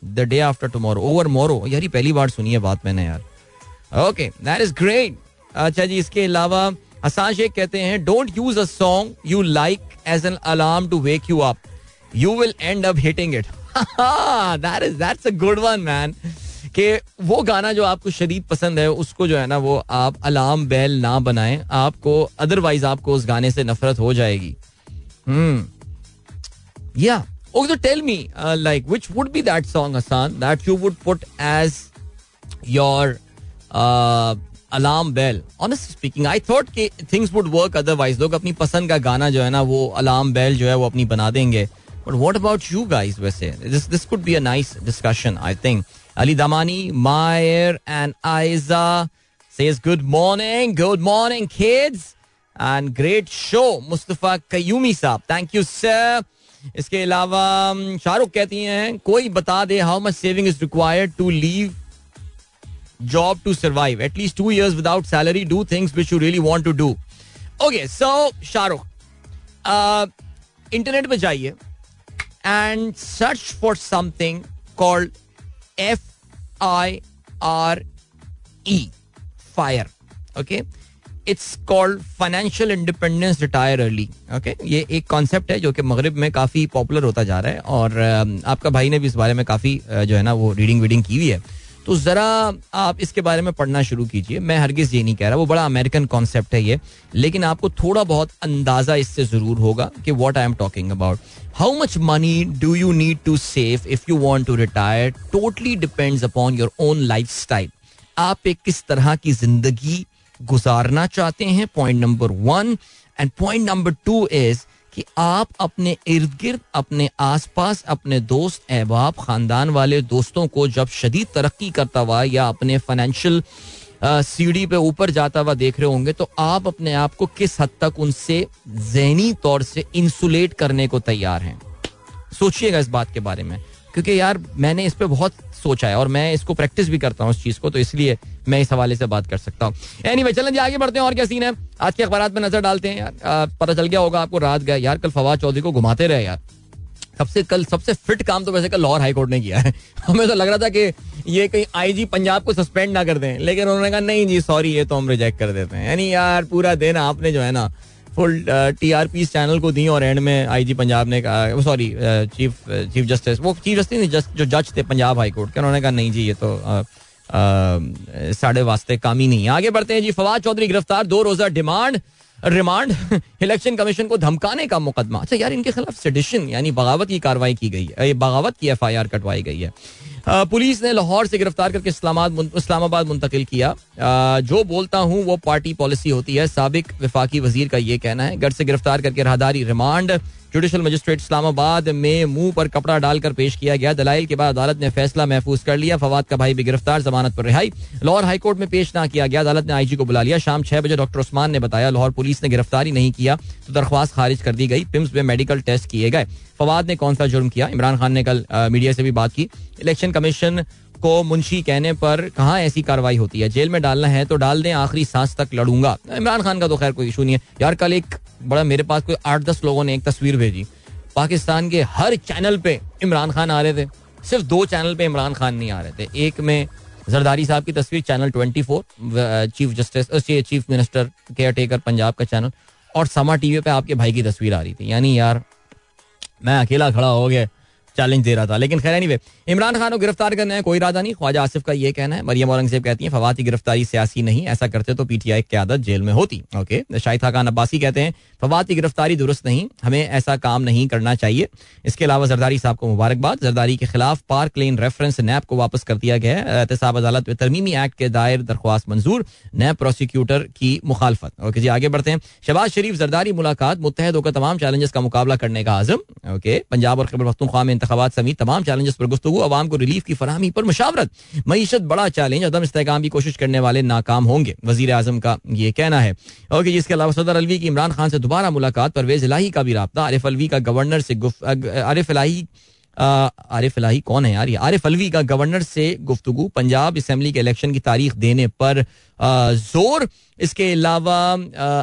A: The day after tomorrow overmorrow यार पहली बार सुनी है बात मैंने यार। ओके दैट इज़ ग्रेट अच्छा जी, इसके अलावा हसान शेख कहते हैं don't use a song you like as an alarm to wake you up you will end up hitting it that is that's a good one man कि वो गाना जो आपको शदीद पसंद है, उसको जो है ना, वो आप अलार्म बेल ना बनाएँ। आपको अदरवाइज़ आपको उस गाने से नफरत हो जाएगी। हम्म। या Okay, so tell me, uh, like, which would be that song, Hassan, that you would put as your uh, alarm bell? Honestly speaking, I thought कि things would work otherwise. लोग अपनी पसंद का गाना जो है ना वो alarm bell जो है वो अपनी बना देंगे. But what about you guys वैसे? This this could be a nice discussion, I think. Ali Damani Mayar and Ayza says good morning good morning kids and great show Mustafa Qayyumi sahab thank you sir इसके अलावा शाहरुख कहती हैं, कोई बता दे how much saving is required to leave job to survive at least two years without salary do things which you really want to do okay so Shahrukh internet पे जाइए and search for something called F I R E fire okay it's called financial independence retire early okay ये एक कॉन्सेप्ट है जो कि मगरब में काफ़ी पॉपुलर होता जा रहा है और आपका भाई ने भी इस बारे में काफ़ी जो है ना, वो रीडिंग वीडिंग की हुई है। तो ज़रा आप इसके बारे में पढ़ना शुरू कीजिए। मैं हरगिज़ ये नहीं कह रहा, वो बड़ा अमेरिकन कॉन्सेप्ट है ये। लेकिन आपको थोड़ा बहुत अंदाज़ा इससे ज़रूर होगा कि what I am talking about how much money do you need to save if you want to retire totally depends upon your own lifestyle आप एक किस तरह की ज़िंदगी गुजारना चाहते हैं point number one and point number two is कि आप अपने इर्द गिर्द अपने आसपास, अपने दोस्त, अहबाब, खानदान वाले दोस्तों को जब शदीद तरक्की करता हुआ या अपने फाइनेंशियल सीढ़ी पे ऊपर जाता हुआ देख रहे होंगे तो आप अपने आप को किस हद तक उनसे जहनी तौर से इंसुलेट करने को तैयार हैं? सोचिएगा इस बात के बारे में। क्योंकि यार, मैंने इस पर बहुत सोचा है और मैं इसको प्रैक्टिस भी करता हूँ इस चीज़ को तो इसलिए मैं इस हवाले से बात कर सकता हूँ। एनी वे चलें आगे बढ़ते हैं और क्या सीन है? आज के अखबार में नज़र डालते हैं यार। पता चल गया होगा आपको, रात गए यार, कल फवाद चौधरी को घुमाते रहे यार। सबसे कल सबसे फिट काम तो वैसे कल लाहौर हाईकोर्ट ने किया है। (laughs) हमें तो लग रहा था कि ये कहीं आईजी पंजाब को सस्पेंड ना कर दें, लेकिन उन्होंने कहा, नहीं जी सॉरी ये तो हम रिजेक्ट कर देते हैं। यानी यार, पूरा दिन आपने जो है ना फुल टीआरपी चैनल को दी और एंड में आईजी पंजाब ने कहा सॉरी चीफ चीफ जस्टिस वो चीफ जस्टिस नहीं जस्ट जो जज थे पंजाब हाई कोर्ट के, उन्होंने कहा, नहीं जी, ये तो साढ़े वास्ते काम ही नहीं आगे बढ़ते हैं जी, फवाद चौधरी गिरफ़्तार, दो रोजा डिमांड, रिमांड, (laughs) इलेक्शन कमीशन को धमकाने का मुकदमा। अच्छा यार, इनके खिलाफ सेडिशन यानी बगावत की कार्रवाई की गई है बगावत की एफ़ आई आर कटवाई गई है। पुलिस ने लाहौर से गिरफ़्तार करके इस्लामाबाद मुंतकिल किया। जो बोलता हूँ, वो पार्टी पॉलिसी होती है। सबक विफाकी वज़ीर का ये कहना है। घर से गिरफ़्तार करके राहदारी रिमांड। जुडिशल मजिस्ट्रेट इस्लामाबाद में मुँह पर कपड़ा डालकर पेश किया गया। दलाइल के बाद अदालत ने फैसला महफूज कर लिया। फवाद का भाई भी गिरफ़्तार, जमानत पर रिहाई। लाहौर हाईकोर्ट में पेश ना किया गया। अदालत ने आईजी को बुला लिया। शाम छह बजे डॉक्टर उस्मान ने बताया, लाहौर पुलिस ने गिरफ्तारी नहीं किया तो दरख्वास्त खारिज कर दी गई। पिम्स में मेडिकल टेस्ट किए गए। फवाद ने कौन सा जुर्म किया? इमरान खान ने कल मीडिया से भी बात की। इलेक्शन कमीशन को मुंशी कहने पर कहाँ ऐसी कार्रवाई होती है? जेल में डालना है तो डाल दें, आखिरी सांस तक लड़ूँगा। इमरान खान का तो खैर कोई इशू नहीं है। यार, कल एक बड़ा मेरे पास कोई आठ दस लोगों ने एक तस्वीर भेजी। पाकिस्तान के हर चैनल पे इमरान खान आ रहे थे। सिर्फ़ दो चैनल पे इमरान खान नहीं आ रहे थे। एक में जरदारी साहब की तस्वीर, channel twenty four chief justice chief minister caretaker Punjab का चैनल। और समा टीवी पे आपके भाई की तस्वीर आ रही थी। यानी यार, मैं अकेला खड़ा हो गया। चैलेंज दे रहा था। लेकिन खैर नहीं इमरान खान को गिरफ़्तार करने में कोई इरादा नहीं। ख्वाजा आसिफ का ये कहना है, मरियम औरंगज़ेब कहती है, फवाद की गिरफ्तारी सियासी नहीं, ऐसा करते तो पीटीआई की आदत जेल में होती। ओके शाहिद खान अब्बासी कहते हैं, फवाद की गिरफ्तारी दुरुस्त नहीं, हमें ऐसा काम नहीं करना चाहिए। इसके अलावा जरदारी साहब को मुबारकबाद। जरदारी के खिलाफ पार्क लेन रेफरेंस नैब को वापस कर दिया गया है। एहतसाब अदालत में तरमीमी एक्ट के दायर दरख्वास्त मंजूर, नैब प्रोसिक्यूटर की मुखालफत। ओके जी, आगे बढ़ते हैं। शबाज शरीफ जरदारी मुलाकात मुतहद होकर तमाम चैलेंजेस का मुकाबला करने का आज़म। ओके पंजाब और खबर पख्तूनख्वा में इंतबात समेत तमाम चैलेंजेस पर गुस्तु आवाम को रिलीफ की फरहमी पर मशावरत। मीशत बड़ा चैलेंज, अदम इसकाम की कोशिश करने वाले नाकाम होंगे वज़ीर अजम का ये कहना है। ओके इसके अलावा सदर अलवी की इमरान खान से दोबारा मुलाकात, परवेज इलाही का भी रहा आरिफ अलवी का गवर्नर से आरिफ इलाही आरिफ इलाही कौन है यार ये? आरिफ अलवी का गवर्नर से गुफ्तगु। पंजाब असम्बली के इलेक्शन की तारीख देने पर ज़ोर। इसके अलावा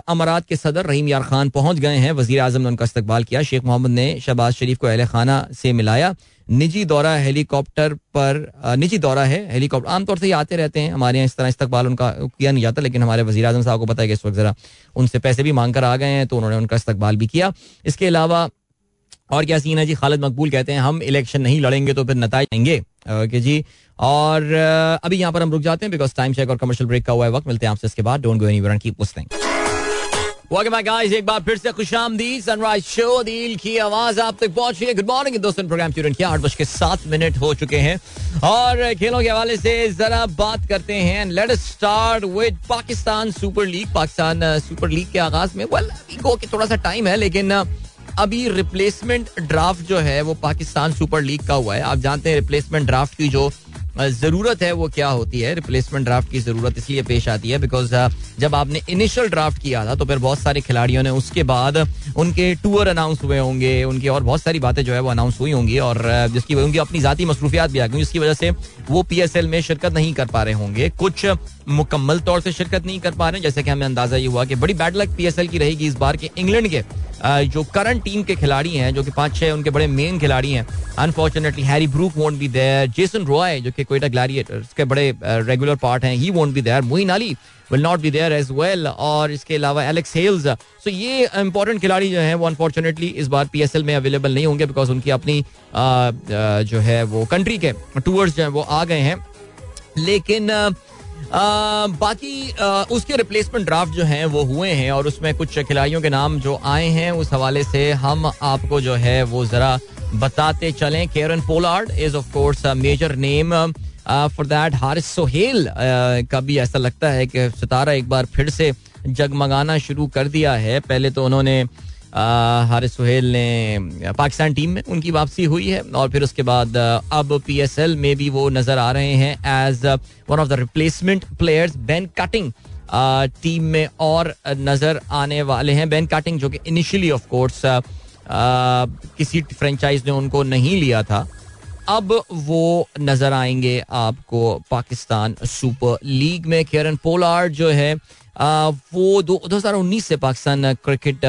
A: अमारात के सदर रहीम यार खान पहुँच गए हैं। वज़ीर आज़म ने उनका इस्तकबाल किया। शेख मोहम्मद ने शहबाज शरीफ को अहल खाना से मिलाया। निजी दौरा हेलीकॉप्टर पर निजी दौरा है हेलीकॉप्टर। आमतौर से ये आते रहते हैं। हमारे यहाँ इस तरह इस्तकबाल उनका किया नहीं जाता, लेकिन हमारे वजी अजम साहब को पता है कि इस वक्त ज़रा उनसे पैसे भी मांग कर आ गए हैं तो उन्होंने उनका इस्तकबाल भी किया। इसके अलावा और क्या सीन है जी? खालिद मकबूल कहते हैं, हम इलेक्शन नहीं लड़ेंगे तो फिर नतज आएँगे। ओके जी, और अभी यहाँ पर हम रुक जाते हैं बिकॉज़ टाइम चेक और कमर्शियल ब्रेक का हुआ है वक्त। मिलते हैं आपसे इसके बाद। Don't go anywhere keep listening welcome back guys एक बार फिर से खुशामदीद सनराइज शो दिल की आवाज़ आप तक पहुँच रही है। गुड मॉर्निंग दोस्तों प्रोग्राम ट्यून किया? आठ बज के सात मिनट हो चुके हैं। और खेलों के हवाले से जरा बात करते हैं। Let us start with Pakistan Super League Pakistan Super League के आगाज़ में वेल अभी को थोड़ा सा टाइम है, लेकिन अभी रिप्लेसमेंट ड्राफ्ट जो है वो पाकिस्तान सुपर लीग का हुआ है। आप जानते हैं रिप्लेसमेंट ड्राफ्ट की जो ज़रूरत है वो क्या होती है? रिप्लेसमेंट ड्राफ्ट की ज़रूरत इसलिए पेश आती है बिकॉज़ जब आपने इनिशियल ड्राफ्ट किया था तो फिर बहुत सारे खिलाड़ियों ने उसके बाद उनके टूर अनाउंस हुए होंगे, उनकी और बहुत सारी बातें जो है वो अनाउंस हुई होंगी और जिसकी उनकी अपनी जाती मसरूफियात भी आ गई जिसकी वजह से वो PSL में शिरकत नहीं कर पा रहे होंगे। कुछ मुकम्मल तौर से शिरकत नहीं कर पा रहे जैसे कि हमें अंदाज़ा ये हुआ कि बड़ी बैड लक PSL की रहेगी इस बार के इंग्लैंड के। जो करंट टीम के खिलाड़ी हैं, जो कि पाँच, छह उनके बड़े मेन खिलाड़ी हैं unfortunately Harry Brook won't be there Jason Roy जो कि कोयटा ग्लैडिएटर्स के बड़े रेगुलर पार्ट हैं he won't be there Moin Ali will not be there as well और इसके अलावा एलेक्स हेल्स सो ये इंपॉर्टेंट खिलाड़ी जो हैं, वो अनफॉर्चुनेटली इस बार पीएसएल में अवेलेबल नहीं होंगे बिकॉज़ उनकी अपनी जो है वो कंट्री के टूर्स जो है, वो आ गए हैं। लेकिन बाकी उसके रिप्लेसमेंट ड्राफ्ट जो हैं, वो हुए हैं और उसमें कुछ खिलाड़ियों के नाम जो आए हैं, उस हवाले से हम आपको जो है, वो जरा बताते चलें। Kieron Pollard is of course major name for that Haris Sohail का भी ऐसा लगता है कि सितारा एक बार फिर से जगमगाना शुरू कर दिया है। पहले तो उन्होंने हारिस सुहेल ने पाकिस्तान टीम में उनकी वापसी हुई है और फिर उसके बाद अब पीएसएल में भी वो नज़र आ रहे हैं as one of the replacement players Ben Cutting team में और नज़र आने वाले हैं। बैन कटिंग जो कि इनिशियली ऑफ़ कोर्स किसी फ्रेंचाइज ने उनको नहीं लिया था। अब वो नज़र आएँगे आपको पाकिस्तान सुपर लीग में। केरन पोलार्ड जो है वो दो हज़ार उन्नीस से Pakistan cricket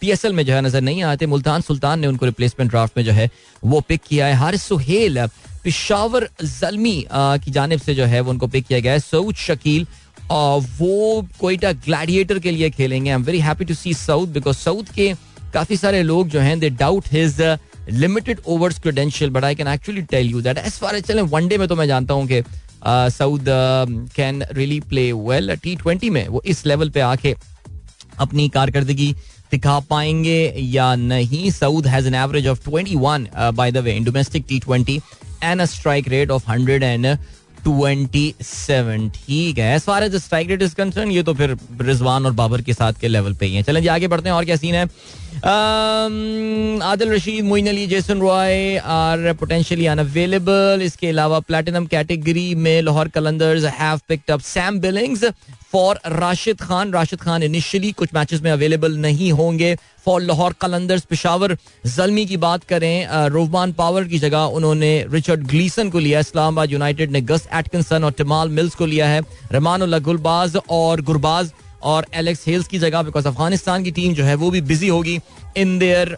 A: P S L में जो है नज़र नहीं आते। मुल्तान सुल्तान ने उनको रिप्लेसमेंट ड्राफ्ट में जो है, वो पिक किया है। हारिस सुहेल, पिशावर जलमी की जानब से जो है, वो उनको पिक किया गया है। सऊद शकील वो कोयटा ग्लैडिएटर के लिए खेलेंगे। I am very happy to see Saud because Saud के काफ़ी सारे लोग जो हैं they doubt his limited overs credential but I can actually tell you that as far as चले वनडे में तो मैं जानता हूँ कि Saud can really play well T twenty में वो इस लेवल पे आके अपनी कारकर्दगी दिखा पाएँगे या नहीं? Saud has an average of 21 by the way in domestic T twenty and a strike rate of hundred and twenty seven ठीक है as far as strike rate is concern ये तो फिर रिजवान और बाबर के साथ के लेवल पे ही है। चलें जी, आगे बढ़ते हैं, और क्या सीन है? Adil Rashid, Moin Ali, Jason Roy are potentially unavailable इसके अलावा प्लेटिनम कैटेगरी में Lahore Qalandars have picked up Sam Billings for Rashid Khan Rashid Khan initially कुछ मैचेस में अवेलेबल नहीं होंगे. फॉर लाहौर कलंदर्स पिशावर जलमी की बात करें रोहमान पावर की जगह उन्होंने रिचर्ड ग्लीसन को लिया इस्लामाबाद यूनाइटेड ने गस एटकिंसन और टिमाल मिल्स को लिया है. रमान गुलबाज और गुरबाज और एलेक्स हेल्स की जगह बिकॉज़ अफ़गानिस्तान की टीम जो है वो भी बिज़ी होगी इन देयर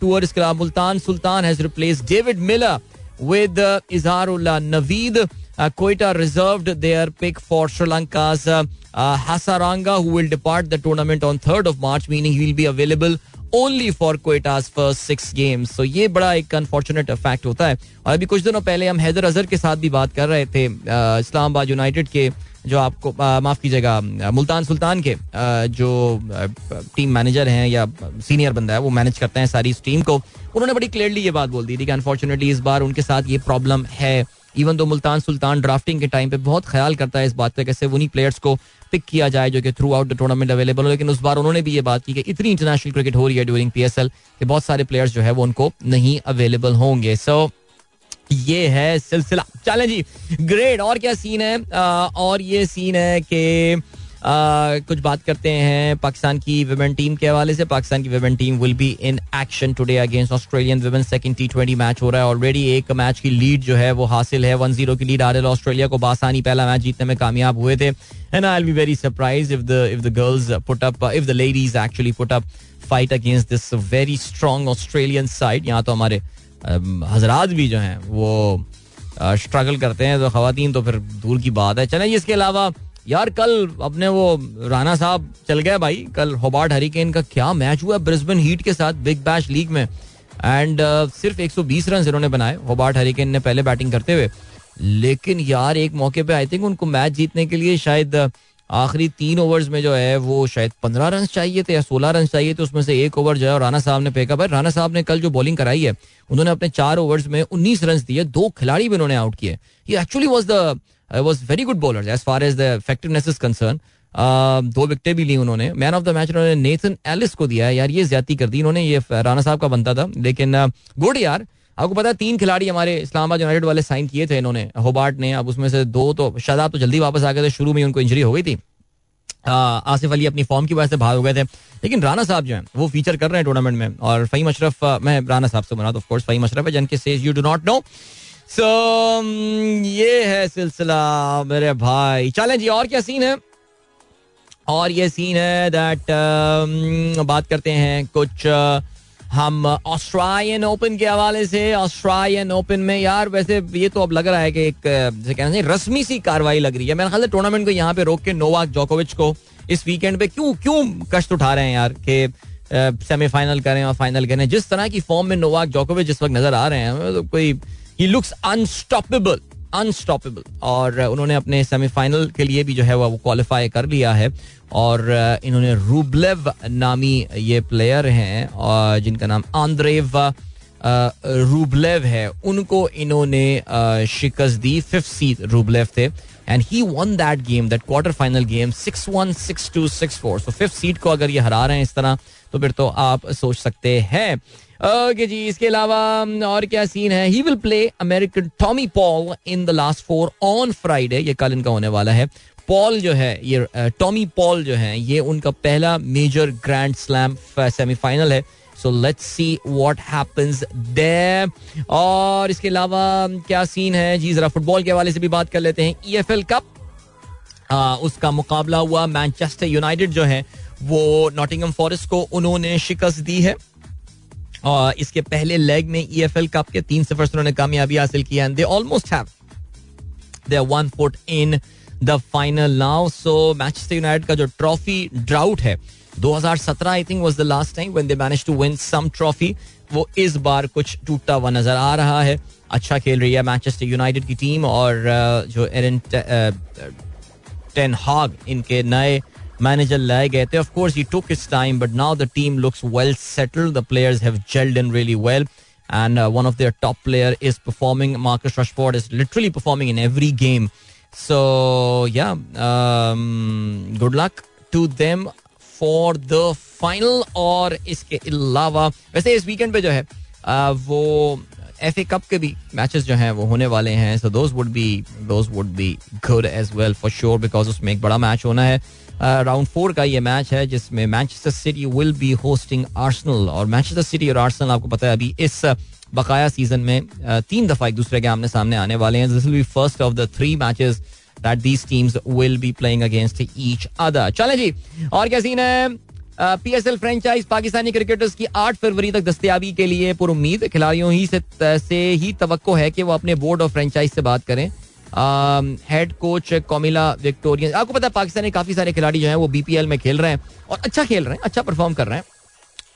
A: टूर इसके अलावा Multan Sultan has replace David Miller with Izharullah Naveed Quetta reserved their pick for Sri Lanka's uh, Hasaranga who will depart the tournament on 3rd of March meaning he will be available only for Quetta's first six games तो ये बड़ा एक अनफॉर्चुनेट फैक्ट होता है। और अभी कुछ दिनों पहले हम हैदर अजहर के साथ भी बात कर रहे थे इस्लामाबाद यूनाइटेड के जो आपको माफ़ कीजिएगा मुल्तान सुल्तान के जो टीम मैनेजर हैं या सीनियर बंदा है वो मैनेज करते हैं सारी इस टीम को। उन्होंने बड़ी क्लियरली ये बात बोल दी थी कि अनफॉर्चुनेटली इस बार उनके साथ ये प्रॉब्लम है। Even though Multan Sultan drafting के टाइम पे बहुत ख्याल करता है इस बात पे कैसे उन्हीं प्लेयर्स को पिक किया जाए जो कि throughout the tournament available हो। लेकिन उस बार उन्होंने भी ये बात की कि इतनी इंटरनेशनल क्रिकेट हो रही है ड्यूरिंग पीएसएल कि बहुत सारे प्लेयर्स जो है वो उनको नहीं अवेलेबल होंगे। सो so, ये है सिलसिला। चले जी ग्रेट और क्या सीन है? आ, और ये सीन है कि कुछ बात करते हैं पाकिस्तान की विमेन टीम के हवाले से। पाकिस्तान की women team will be in action today against Australian women second T twenty match हो रहा है। ऑलरेडी एक मैच की लीड जो है वो हासिल है। वन ज़ीरो की लीड आ रही है ऑस्ट्रेलिया को बासानी पहला मैच जीतने में कामयाब हुए थे। And I be very surprise if the if the girls put up if the ladies actually put up fight against this very strong Australian side यहाँ तो हमारे हजरात भी जो हैं वो स्ट्रगल करते हैं तो खातन तो फिर दूर की बात है। चले इसके अलावा यार कल अपने वो राना साहब चल गए भाई कल होबार्ट हरिकेन का क्या मैच हुआ ब्रिस्बेन हीट के साथ बिग बैश लीग में। एंड uh, सिर्फ़ 120 रन इन्होंने बनाए होबार्ट हरिकेन ने पहले बैटिंग करते हुए। लेकिन यार एक मौके पे आई थिंक उनको मैच जीतने के लिए शायद आखिरी तीन ओवर्स में जो है वो शायद पंद्रह रन चाहिए थे या सोलह रन चाहिए थे उसमें से एक ओवर जो है राना साहब ने फेंका भाई राना साहब ने कल जो बॉलिंग कराई है उन्होंने अपने चार ओवर्स में उन्नीस रन दिए दो खिलाड़ी भी उन्होंने आउट किए। ये actually was the was very good bowler as far as the effectiveness is concern दो विकेटें भी ली उन्होंने। मैन ऑफ़ द मैच उन्होंने नेथन एलिस को दिया है। यार ये ज़्यादा कर दी। इन्होंने ये राना साहब का बनता था। लेकिन गुड uh, यार। आपको पता है तीन खिलाड़ी हमारे इस्लामाबाद यूनाइटेड वाले साइन किए थे इन्होंने। होबार्ट ने अब उसमें से दो तो शादाब तो जल्दी वापस आ गए थे शुरू में उनको इंजरी हो गई थी। आसिफ अली अपनी फॉर्म की वजह से बाहर हो गए थे। लेकिन राना साहब जो है वो फीचर कर रहे हैं टूर्नामेंट में। और फ़हीम अशरफ मैं राना साहब से बना तो ऑफकोर्स फ़हीम अशरफ है जिनके says you do not know so ये है सिलसिला मेरे भाई। चलें जी और क्या सीन है? और ये सीन है दैट uh, बात करते हैं कुछ uh, हम ऑस्ट्रेलियन ओपन के हवाले से ऑस्ट्रेलियन ओपन में यार, वैसे ये तो अब लग रहा है कि एक, जैसे कहना रस्मी सी कार्रवाई लग रही है। मेरे ख्याल से टूर्नामेंट को यहाँ पे रोक के नोवाक जोकोविच को इस वीकेंड पे क्यों क्यों कष्ट उठा रहे हैं यार कि सेमीफाइनल करें और फाइनल करें। जिस तरह की फॉर्म में नोवाक जोकोविच जिस वक्त नज़र आ रहे हैं तो कोई ही लुक्स अनस्टॉपेबल अनस्टॉपेबल और उन्होंने अपने सेमीफाइनल के लिए भी जो है वो क्वालिफाई कर लिया है। और इन्होंने रूबलेव नामी ये प्लेयर हैं और जिनका नाम आंद्रेव रूबलेव है। उनको इन्होंने शिकस्त दी। फिफ्थ सीट रूबलेव थे। And he won that game that quarter final game six one six two six four so fifth seed को अगर ये हरा रहे हैं इस तरह तो फिर तो आप सोच सकते हैं। ओके जी, इसके अलावा और क्या सीन है? He will play American Tommy Paul in the last four on Friday ये कल इनका होने वाला है। पॉल जो है, ये टॉमी पॉल जो है, ये उनका पहला मेजर ग्रैंड स्लैम सेमीफाइनल है। So let's see what happens there और इसके अलावा क्या सीन है? जी जरा फुटबॉल के हवाले से भी बात कर लेते हैं। ईएफएल कप आ, उसका मुकाबला हुआ। मैनचेस्टर यूनाइटेड जो है वो नॉटिंगम फॉरेस्ट को उन्होंने शिकस्त दी है। और इसके पहले लेग में ईएफएल कप के तीन सफ़र से उन्होंने कामयाबी हासिल की and they almost have they one foot in the final now so Manchester United का जो ट्रॉफी ड्राउट है 2017 I think was the last time when they manage to win some trophy वो इस बार कुछ टूटता हुआ नज़र आ रहा है। अच्छा खेल रही है मैनचेस्टर यूनाइटेड की टीम और जो एरन टेन हाग इनके नए मैनेजर लाए गए थे। Of course he took its time but now the team looks well settled the players have gelled in really well and uh, one of their top player is performing. Marcus Rashford is literally performing in every game. So yeah um, good luck to them. For the final और इसके अलावा वैसे इस वीकेंड पे जो है वो एफ़ ए कप के भी मैचेस जो हैं वो होने वाले हैं so those would be those would be good as well for sure because उसमें एक बड़ा मैच होना है। राउंड uh, फोर का ये मैच है जिसमें Manchester City will be hosting Arsenal और मैनचेस्टर सिटी और आर्सनल आपको पता है अभी इस बकाया सीज़न में तीन दफ़ा एक दूसरे के आमने सामने आने वाले हैं। This will be first of the three matches that these teams will be playing against each other चले जी और क्या सीन है? पीएसएल फ्रेंचाइज पाकिस्तानी क्रिकेटर्स की आठ फरवरी तक दस्तियाबी के लिए पुर उम्मीद खिलाड़ियों ही से, से ही तो है कि वो अपने बोर्ड ऑफ़ फ्रेंचाइज से बात करें। Head coach Comilla Victorian. आपको पता है पाकिस्तानी काफ़ी सारे खिलाड़ी जो हैं वो बीपीएल में खेल रहे हैं और अच्छा खेल रहे हैं अच्छा परफॉर्म कर रहे हैं।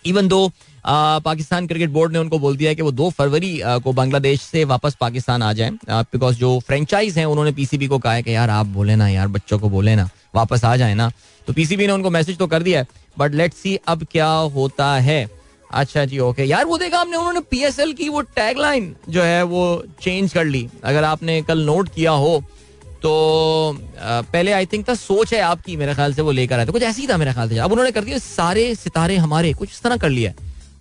A: Even though Pakistan cricket board ने उनको बोल दिया है कि वो दो फरवरी को बांग्लादेश से वापस पाकिस्तान आ जाएँ। बिकॉज़ जो फ्रेंचाइज हैं, उन्होंने पीसीबी को कहा है कि यार आप बोले ना, यार बच्चों को बोले ना, वापस आ जाए ना। तो पीसीबी ने उनको मैसेज तो कर दिया है बट लेट्स सी अब क्या होता है। अच्छा जी ओके यार वो देखा आपने, उन्होंने पीएसएल की वो टैगलाइन जो है, वो चेंज कर ली। अगर आपने कल नोट किया हो तो पहले आई थिंक था, सोच है आपकी, मेरे ख्याल से वो लेकर आए थे। कुछ ऐसी था मेरे ख्याल से, अब उन्होंने कर दिया, सारे सितारे हमारे, कुछ इस तरह कर लिया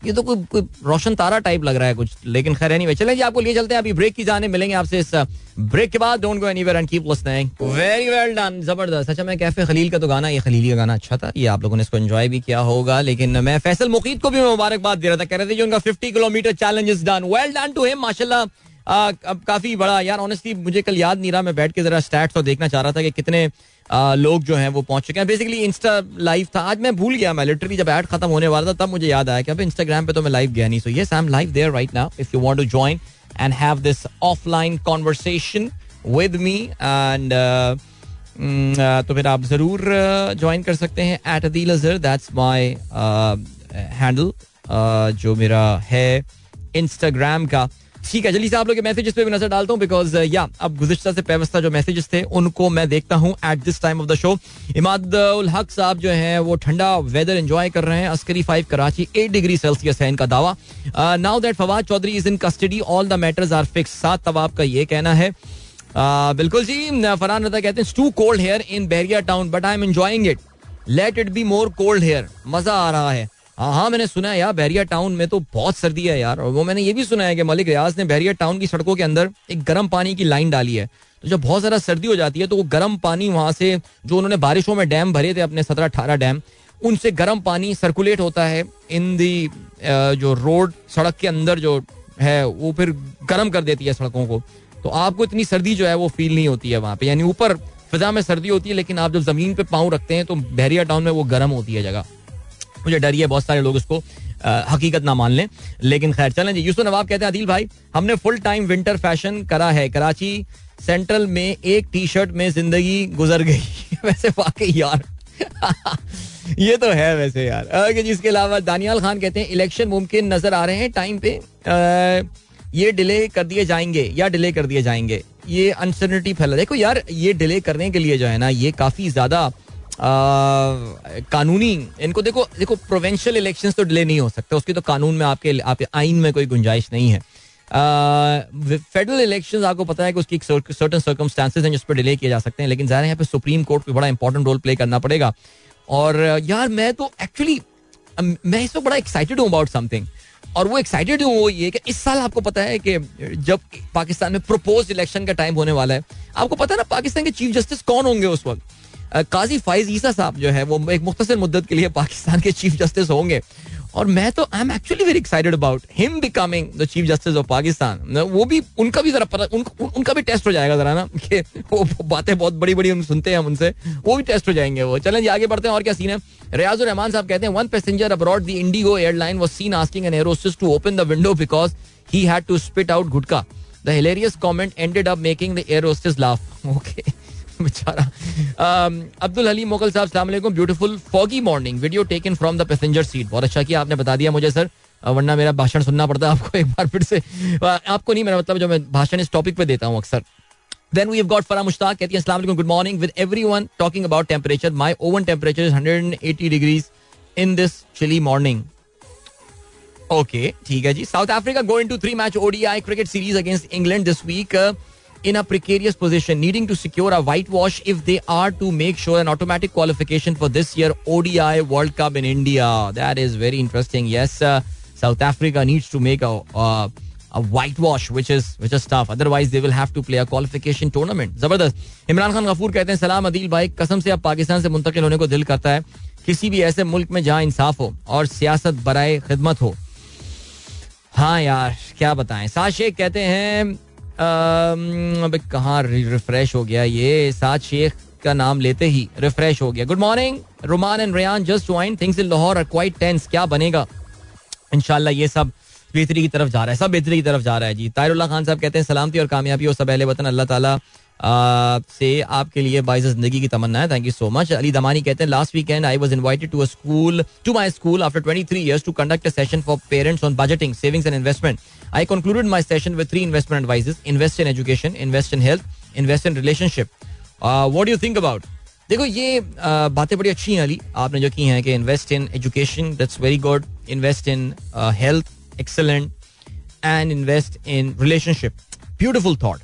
A: ये तो कोई कोई रोशन तारा टाइप लग रहा है कुछ, लेकिन खैर नहीं चलें जी, आपको लिए चलते हैं, अभी ब्रेक की जाने, मिलेंगे आपसे इस ब्रेक के बाद। Don't go anywhere and keep listening very well done ज़बरदस्त। अच्छा मैं कैफ़े खलील का तो गाना, ये खलील का गाना अच्छा था, ये आप लोगों ने इसको एंजॉय भी किया होगा, लेकिन मैं फैसल मुकीद को भी मुबारकबाद दे रहा था, कह रहे थे जो उनका 50 kilometre challenge done well done to him माशाल्लाह। अब काफ़ी बड़ा, यार ऑनेस्टली मुझे कल याद नहीं रहा, मैं बैठ के जरा स्टैट्स और देखना चाह रहा था कि कितने लोग जो हैं वो पहुँच चुके हैं। बेसिकली इंस्टा लाइव था। आज मैं भूल गया, मैं लिटरली जब एड खत्म होने वाला था, तब मुझे याद आया कि अब इंस्टाग्राम पे तो मैं लाइव गया नहीं। So yes I am live there right now if you want to join and have this offline conversation with me and तो फिर आप ज़रूर ज्वाइन कर सकते हैं at Adeel Azhar that's my handle जो मेरा है इंस्टाग्राम का। ठीक है से आप लोग के मैसेजेस पे भी नज़र डालता हूँ बिकॉज़ या uh, अब गुजश्ता से पेवस्ता जो मैसेजेस थे उनको मैं देखता हूँ at this time of the show Imad ul Haq साहब जो हैं वो ठंडा वेदर एंजॉय कर रहे हैं। Askari five Karachi eight degree Celsius है इनका दावा। Now that Fawad Chaudhry is in custody all the matters are fix सात तवाब का ये कहना है। Uh, बिल्कुल जी फरहान रता कहते हैं too cold here in Bahria town but I am enjoying it let it be more cold here मज़ा आ रहा है। हाँ हाँ मैंने सुना है यार, बैरिया टाउन में तो बहुत सर्दी है यार। और वो मैंने ये भी सुना है कि मलिक रियाज ने बैरिया टाउन की सड़कों के अंदर एक गर्म पानी की लाइन डाली है। तो जब बहुत ज़्यादा सर्दी हो जाती है तो वो गर्म पानी वहाँ से, जो उन्होंने बारिशों में डैम भरे थे, अपने सत्रह अठारह डैम, उनसे गर्म पानी सर्कुलेट होता है इन दी जो रोड सड़क के अंदर जो है, वो फिर गर्म कर देती है सड़कों को। तो आपको इतनी सर्दी जो है, वो फील नहीं होती है वहाँ पे। यानी ऊपर फिजा में सर्दी होती है, लेकिन आप जब ज़मीन पे पाँव रखते हैं तो बहरिया टाउन में वो गर्म होती है जगह। मुझे डर है बहुत सारे लोग इसको हकीकत ना मान लें। लेकिन खैर चलें जी यूसुफ नवाब कहते हैं अदिल भाई हमने फुल टाइम विंटर फ़ैशन करा है। कराची सेंट्रल में एक टी शर्ट में ज़िंदगी गुजर गई। (laughs) वैसे वाकई यार। (laughs) ये तो है वैसे यार। ओके जिसके अलावा दानियाल खान कहते हैं इलेक्शन मुमकिन नज़र आ रहे हैं टाइम पे आ, ये डिले कर दिए जाएँगे या डिले कर दिए जाएँगे। ये अनसर्टनिटी फैला देखो यार ये डिले करने के लिए जो है ना ये काफ़ी ज़्यादा कानूनी, इनको देखो देखो प्रोवेंशियल इलेक्शंस तो डिले नहीं हो सकते, उसकी तो कानून में आपके आपके आइन में कोई गुंजाइश नहीं है। फेडरल इलेक्शंस आपको पता है कि उसकी सर्टन सर्कमस्टांसेस हैं जिस पर डिले किए जा सकते हैं, लेकिन ज़ाहिर यहाँ पे सुप्रीम कोर्ट को बड़ा इंपॉर्टेंट रोल प्ले करना पड़ेगा। और, यार, मैं तो एक्चुअली मैं इस वक्त बड़ा एक्साइटेड हूँ अबाउट समथिंग और वो एक्साइटेड हूँ, वो ये कि इस साल आपको पता है कि जब पाकिस्तान में प्रपोज इलेक्शन का टाइम होने वाला है, आपको पता है ना, पाकिस्तान के चीफ जस्टिस कौन होंगे उस वक्त? काजी फाइज ईसा साहब जो है वो एक मुख्तर मुद्दत के लिए पाकिस्तान के चीफ जस्टिस होंगे। और मैं तो I am actually very excited about him becoming the chief justice of Pakistan वो भी उनका भी जरा पता उन, उनका भी टेस्ट हो जाएगा जरा ना कि वो बातें बहुत बड़ी बड़ी हम सुनते हैं हम उनसे। वो भी टेस्ट हो जाएँगे वो। चलें आगे बढ़ते हैं और क्या सीन है? रियाजुर रहमान साहब कहते हैं one passenger abroad the IndiGo airline was seen asking an air hostess to open the window because he had to spit out gutka the hilarious comment ended up making the air hostess laugh okay (laughs) बेचारा। अब्दुल हलीम मोगल साहब सलाम beautiful foggy morning video taken from the passenger seat बहुत अच्छा किया आपने बता दिया मुझे सर वरना मेरा भाषण सुनना पड़ता है (laughs) आपको एक बार फिर से। आपको नहीं, मेरा मतलब जो मैं भाषण इस टॉपिक पे देता हूँ अक्सर। Then we have got Farah Mushtaq, कहती है वालेकुम good morning with everyone talking about temperature my oven temperature is 180 degrees in this chilly morning okay ठीक है जी। South Africa going to three match ODI cricket series against England this week in a precarious position, needing to secure a whitewash if they are to make sure an automatic qualification for this year ODI World Cup in India. That is very interesting. Yes, uh, South Africa needs to make a uh, a whitewash, which is which is tough. Otherwise, they will have to play a qualification tournament. ज़बरदस्त इमरान खान गफूर कहते हैं सलाम अदील भाई कसम से अब पाकिस्तान से मुंतकिल होने को दिल करता है किसी भी ऐसे मुल्क में जहाँ इंसाफ हो और सियासत बराए खिदमत हो हाँ यार क्या बताएँ साद शेख कहते हैं अबे कहाँ रिफ्रेश हो गया ये? सात शेख का नाम लेते ही रिफ्रेश हो गया। Good morning Roman and Rayan just join things in Lahore are quite tense क्या बनेगा? इनशाला ये सब बेहतरी की तरफ़ जा रहा है, सब बेहतरी की तरफ़ जा रहा है जी। तायरुल्ला खान साहब कहते हैं, सलामती और कामयाबी और सब अहले वतन, अल्लाह ताला से आपके लिए बाइस ज़िंदगी की तमन्ना है। Thank you so much Ali Damani कहते हैं last weekend I was invited to school to my school after 23 years to conduct a session for parents on budgeting savings and investment I concluded my session with three investment advices invest in education invest in health invest in relationship what you think about देखो, ये बातें बड़ी अच्छी हैं अली। आपने जो की हैं कि invest in education that's very good invest in health excellent and invest in relationship beautiful thought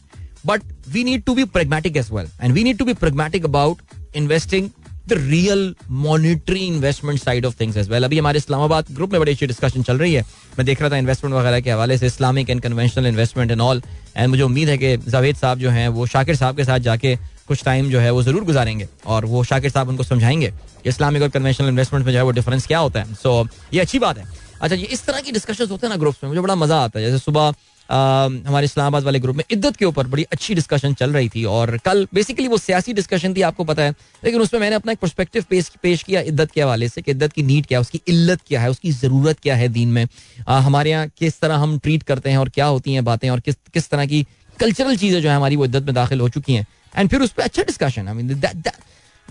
A: But we need to be pragmatic as well. And we need to be pragmatic about investing the real monetary investment side of things as well. अभी हमारे इस्लामाबाद ग्रुप में बड़ी अच्छी डिस्कशन चल रही है। मैं देख रहा था इन्वेस्टमेंट वगैरह के हवाले से Islamic and conventional investment and all and मुझे उम्मीद है कि जावेद साहब जो हैं वो शाकिर साहब के साथ जाके कुछ टाइम जो है वो ज़रूर गुजारेंगे। और वो शाकिर साहब उनको समझाएँगे इस्लामिक और कन्वेंशनल इन्वेस्टमेंट में जो है वो डिफरेंस क्या होता है। सो so, ये अच्छी बात है। अच्छा ये इस तरह की डिस्कशन होते हैं ना ग्रुप्स में मुझे बड़ा मज़ा आता है। जैसे सुबह हमारे इस्लामाबाद वाले ग्रुप में इद्दत के ऊपर बड़ी अच्छी डिस्कशन चल रही थी और कल बेसिकली वो सियासी डिस्कशन थी, आपको पता है। लेकिन उसमें मैंने अपना एक परस्पेक्टिव पेश पेश किया इद्दत के हवाले से कि इद्दत की नीड क्या है, उसकी इल्लत क्या है, उसकी ज़रूरत क्या है दीन में। हमारे यहाँ किस तरह हम ट्रीट करते हैं और क्या होती हैं बातें और किस किस तरह की कल्चरल चीज़ें जो है हमारी वो इद्दत में दाखिल हो चुकी हैं। एंड फिर उस पर अच्छा discussion I mean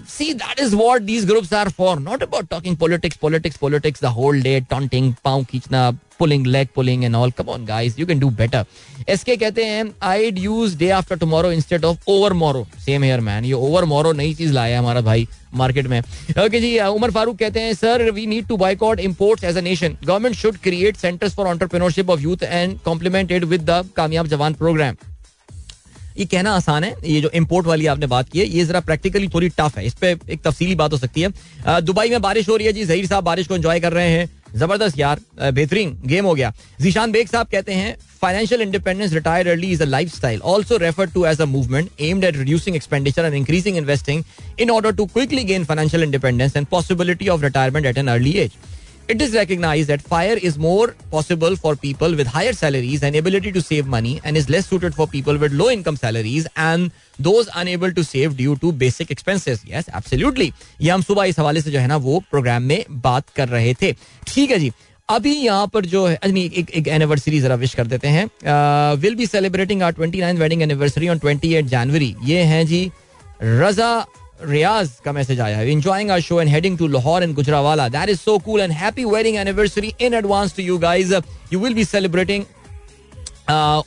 A: See, that is what these groups are for. Not about talking politics, politics, politics the whole day, taunting, पाँव खींचना, pulling, leg pulling and all. Come on, guys, you can do better. SK कहते हैं I'd use day after tomorrow instead of over tomorrow. Same here, man. ये over tomorrow नई चीज़ लाया है हमारा भाई मार्केट में ओके जी उमर फारूक कहते हैं sir we need to boycott imports as a nation government should create centres for entrepreneurship of youth and complemented with the Kamyab Jawan programme ये कहना आसान है, ये जो इम्पोर्ट वाली आपने बात की है, ये जरा प्रैक्टिकली थोड़ी टफ है, इस पर एक तफसीली बात हो सकती है। दुबई में बारिश हो रही है जी, जहीर साहब बारिश को एंजॉय कर रहे हैं। ज़बरदस्त यार बेहतरीन गेम हो गया। जीशान बेग साहब कहते हैं financial independence retire early is a life style also refer to as a movement aimed at reducing expenditure and increasing investing in order to quickly gain financial independence and possibility of retirement at an early age it is recognise that FIRE is more possible for people with higher salaries and ability to save money and is less suited for people with low income salaries and those unable to save due to basic expenses ये हम सुबह इस हवाले से जो है ना, वो प्रोग्राम में बात कर रहे थे। ठीक है जी। अभी यहाँ पर जो है एक एक एनिवर्सरी जरा विश कर देते हैं। Will be celebrating our twenty nine wedding anniversary on twenty eight January ये हैं जी, रजा रियाज का मैसेज आया है। Enjoying our show and heading to Lahore and Gujranwala that is so cool and happy wedding anniversary in advance to you guys you will be celebrating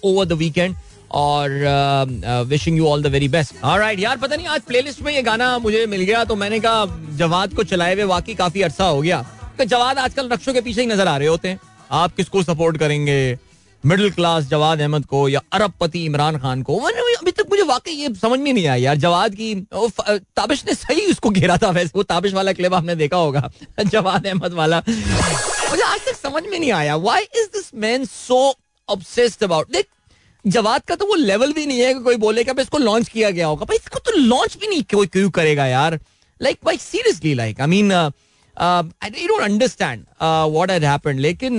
A: over the weekend और wishing you all the very best right यार, पता नहीं, आज प्लेलिस्ट में ये गाना मुझे मिल गया तो मैंने कहा, जवाद को चलाए हुए वाकई काफ़ी अरसा हो गया। तो जवाद आजकल रक्षों के पीछे ही नज़र आ रहे होते हैं। आप किसको सपोर्ट करेंगे? मिडिल क्लास जवाद अहमद को या अरबपति इमरान खान को अभी तक मुझे वाकई ये समझ में नहीं आया यार, जवाद की ताबिश ने सही उसको घेरा था वैसे, वो ताबिश वाला क्लिप आपने देखा होगा, (laughs) जवाद अहमद वाला। मुझे आज तक समझ में नहीं आया why is this man so obsessed about देख, जवाद का तो वो लेवल भी नहीं है कि कोई बोले कि इसको लॉन्च किया गया होगा भाई इसको तो लॉन्च भी नहीं कोई क्यों करेगा यार? लाइक भाई seriously like I mean I don't understand what had happened लेकिन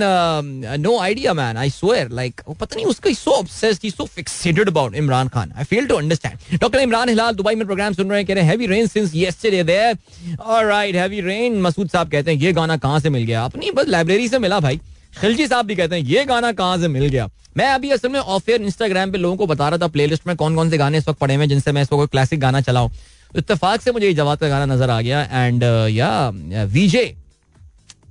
A: no idea man I swear like पता नहीं, उसका so obsessed he so fixated about Imran Khan I fail to understand doctor Imran Hilal Dubai में प्रोग्राम सुन रहे हैं, कह रहे हैं heavy rain since yesterday there alright heavy rain Masood साहब कहते हैं, ये गाना कहाँ से मिल गया? अपनी बस लाइब्रेरी से मिला भाई। खिलजी साहब भी कहते हैं, ये गाना कहाँ से मिल गया? मैं अभी असल में ऑफ़ एयर इंस्टाग्राम पे लोगों को बता रहा था प्लेलिस्ट में कौन कौन से गाने इस वक्त पड़े हुए जिनसे मैं इस वक्त क्लासिक गाना चलाऊं। इत्तेफाक से मुझे ये जवाब का गाना नज़र आ गया एंड या वीजे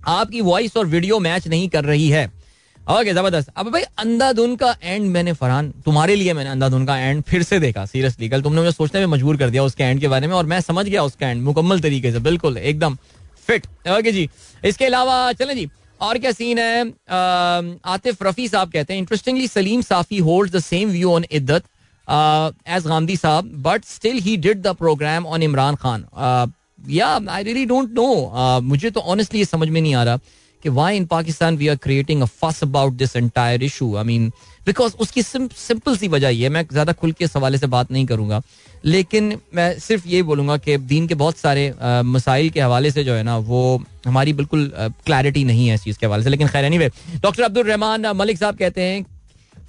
A: आपकी वॉइस और वीडियो मैच नहीं कर रही है। ओके ज़बरदस्त। अब भाई, अंधाधुन का एंड मैंने फरहान, तुम्हारे लिए मैंने अंधाधुन का एंड फिर से देखा सीरियसली कल तुमने मुझे सोचने में मजबूर कर दिया उसके एंड के बारे में और मैं समझ गया उसका एंड मुकम्मल तरीके से, बिल्कुल, एकदम फिट ओके जी, इसके अलावा चले जी, और क्या सीन है? आतिफ रफी साहब कहते हैं interestingly Saleem Safi hold the same view on इद्दत as Gandhi साहब but still he did the programme on Imran Khan या आई रियली डोंट नो मुझे तो ऑनेस्टली ये समझ में नहीं आ रहा कि why in Pakistan we are creating a fuss about this entire issue I mean because उसकी सिंपल सी वजह ये मैं ज़्यादा खुल के इस हवाले से बात नहीं करूँगा। लेकिन मैं सिर्फ़ ये बोलूँगा कि दीन के बहुत सारे मसाइल के हवाले से जो है ना, वो हमारी बिल्कुल क्लैरिटी नहीं है इस चीज़ के हवाले से। लेकिन खैर एनी डॉक्टर अब्दुल रहमान मलिक साहब कहते हैं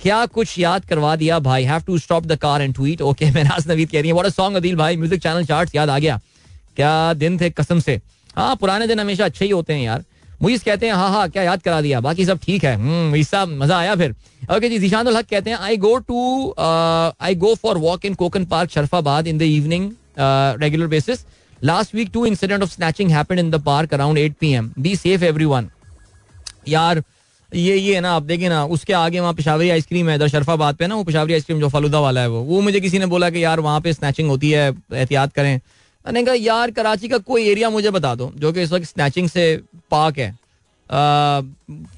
A: क्या कुछ याद करवा दिया भाई? Have to stop the car and tweet okay मैं नाज नवीद कह रही हूँ व्हाट अ सॉन्ग अदील भाई. म्यूज़िक चैनल चार्ट्स याद आ गया। क्या दिन थे कसम से? हाँ पुराने दिन हमेशा अच्छे ही होते हैं यार। मुइस कहते हैं हाँ हाँ क्या याद करा दिया? बाकी सब ठीक है। हम्म मज़ा आया फिर। ओके जी, जिशान हक कहते हैं I go to I go for walk in Kokan park Sharafabad in the evening regular basis last week two incident of snatching happened in the park around eight P M be safe every यार ये ये है ना आप देखें ना उसके आगे वहाँ पिशावरी आइसक्रीम है इधर शरफाबाद पे ना वो पिशावरी आइसक्रीम जो फलूदा वाला है वो। वो मुझे किसी ने बोला कि यार वहाँ पे स्नैचिंग होती है एहतियात करें। मैंने कहा यार कराची का कोई एरिया मुझे बता दो जो कि इस वक्त स्नैचिंग से पाक है।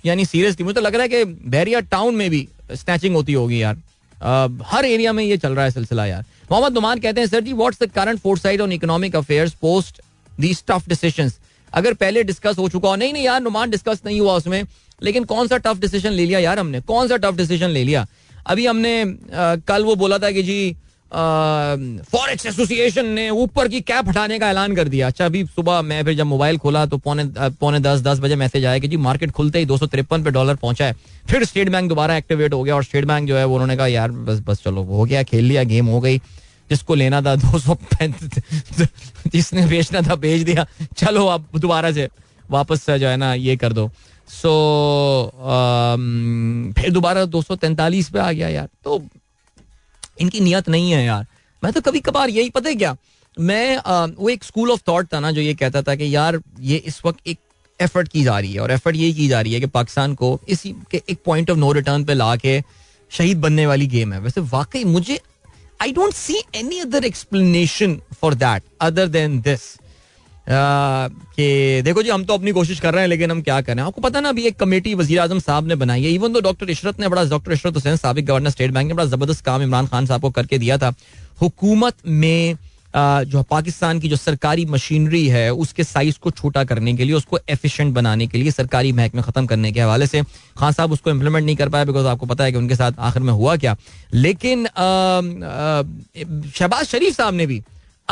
A: यानी सीरियसली मुझे तो लग रहा है कि बहरिया टाउन में भी स्नैचिंग होती होगी यार। आ, हर एरिया में ये चल रहा है सिलसिला यार। मोहम्मद नुमान कहते हैं sir ji what's the current fourth side on economic affairs post these tough decision अगर पहले डिस्कस हो चुका हो नहीं नहीं यार नुमान डिस्कस नहीं हुआ उसमें। लेकिन कौन सा टफ डिसीज़न ले लिया यार हमने? कौन सा टफ डिसीज़न ले लिया? अभी हमने आ, कल वो बोला था कि जी फॉरेक्स एसोसिएशन ने ऊपर की कैप हटाने का ऐलान कर दिया। अच्छा अभी सुबह मैं फिर जब मोबाइल खोला तो पौने पौने दस दस बजे मैसेज आया कि जी मार्केट खुलते ही दो सौ तिरपन पे डॉलर पहुँचा है। फिर स्टेट बैंक दोबारा एक्टिवेट हो गया और स्टेट बैंक जो है उन्होंने कहा यार बस बस चलो हो गया खेल लिया गेम हो गई। जिसको लेना था दो सौ (laughs) जिसने बेचना था बेच दिया। चलो अब दोबारा से वापस जो है ना ये कर दो। सो फिर दोबारा दो सौ तैंतालीस पे आ गया यार। तो इनकी नियत नहीं है यार। मैं तो कभी कभार यही, पता है क्या? मैं वो एक स्कूल ऑफ़ थॉट था ना जो ये कहता था कि यार, ये इस वक्त एक एफर्ट की जा रही है और एफर्ट यही की जा रही है कि पाकिस्तान को इसी के एक पॉइंट ऑफ़ नो रिटर्न पे ला के शहीद बनने वाली गेम है। वैसे वाकई मुझे I don't see any other explanation for that other than this कि देखो जी, हम तो अपनी कोशिश कर रहे हैं, लेकिन हम क्या करें? आपको पता ना, अभी एक कमेटी वजी आज़म साहब ने बनाई है। इवन तो डॉक्टर इशरत ने बड़ा डॉक्टर इशरत हुसैन सबक गवर्नर स्टेट बैंक ने बड़ा ज़बरदस्त काम इमरान खान साहब को करके दिया था। हुकूमत में जो पाकिस्तान की जो सरकारी मशीनरी है, उसके साइज़ को छोटा करने के लिए, उसको एफिशिएंट बनाने के लिए, सरकारी महकमे खत्म करने के हवाले से खान साहब उसको इम्प्लीमेंट नहीं कर पाए बिकॉज़ आपको पता है कि उनके साथ आखिर में हुआ क्या। लेकिन शहबाज शरीफ साहब ने भी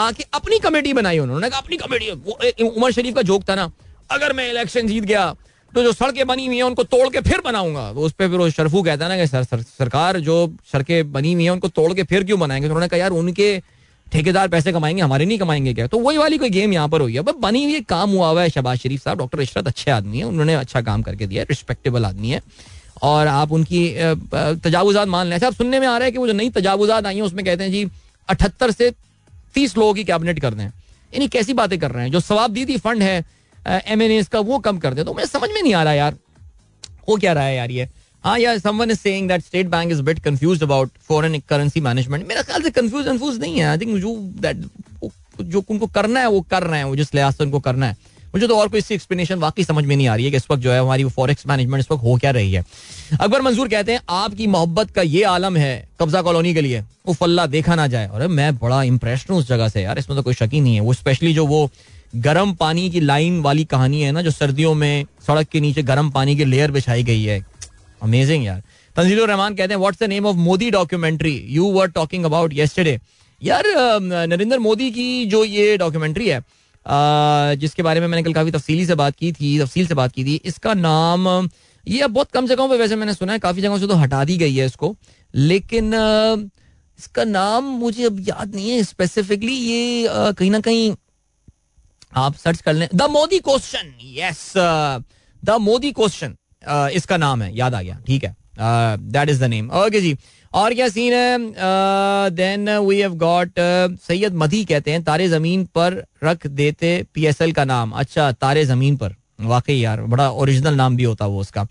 A: आके अपनी कमेटी बनाई उन्होंने। कहा अपनी कमेटी उमर शरीफ का जोक था ना अगर मैं इलेक्शन जीत गया तो जो सड़कें बनी हुई हैं उनको तोड़ के फिर बनाऊँगा। तो उस पर फिर शरफू कहता ना कि सर, सर, सरकार जो सड़कें बनी हुई हैं उनको तोड़ के फिर क्यों बनाएँगे? तो उन्होंने कहा यार उनके ठेकेदार पैसे कमाएँगे हमारे नहीं कमाएँगे क्या? तो वही वाली कोई गेम यहाँ पर हुई है। बनी हुई काम हुआ हुआ है शबाज शरीफ साहब। डॉक्टर इशरत अच्छे आदमी है उन्होंने अच्छा काम करके दिया रिस्पेक्टेबल आदमी है। और आप उनकी तजावुजात मान लें। अच्छा आप सुनने में आ रहा है कि वो जो नई तजावुजात आई हैं उसमें कहते हैं जी अठहत्तर से तीस लोगों की कैबिनेट कर दें। यानी कैसी बातें कर रहे हैं? जो सवाब दी फंड है एम एन एस का वो कम कर दे। तो मुझे समझ में नहीं आ रहा यार। वो क्या रहा है यार ये? हाँ यार someone is saying that State Bank is bit confuse about foreign currency management मेरा ख्याल से कंफ्यूज कंफ्यूज नहीं है। आई थिंक जो दैट जो उनको करना है, वो कर रहे हैं। वो जिस लिहाज से उनको करना है। मुझे तो और कोई इसकी एक्सप्लेनेशन वाकई समझ में नहीं आ रही है कि इस वक्त जो है हमारी वो फॉरेक्स मैनेजमेंट इस वक्त हो क्या रही है। अकबर मंजूर कहते हैं, आपकी मोहब्बत का ये आलम है कब्जा कॉलोनी के लिए वो फल्ला देखा ना जाए। और मैं बड़ा इंप्रेस हूँ उस जगह से। यार, इसमें तो कोई शक ही नहीं है। वो स्पेशली जो वो गर्म पानी की लाइन वाली कहानी है ना, जो सर्दियों में सड़क के नीचे गर्म पानी की लेयर बिछाई गई है। अमेजिंग यार। तंजील रहमान कहते हैं what's the name of Modi documentary you were talking about yesterday यार नरेंद्र मोदी की जो ये डॉक्यूमेंट्री है जिसके बारे में मैंने कल काफ़ी तफसीली से बात की थी, तफसील से बात की थी। इसका नाम, ये अब बहुत कम जगहों पर वैसे मैंने सुना है, काफ़ी जगहों से तो हटा दी गई है इसको। लेकिन इसका नाम मुझे अब याद नहीं है स्पेसिफिकली ये कहीं ना कहीं आप सर्च कर लें। The Modi question yes the Modi question इसका नाम है, याद आ गया, ठीक है। That is the name okay जी और क्या सीन है? Then we have got Syed Madi कहते हैं, तारे ज़मीन पर रख देते पीएसएल का नाम। अच्छा तारे ज़मीन पर। वाकई यार, बड़ा ओरिजिनल नाम भी होता वो उसका।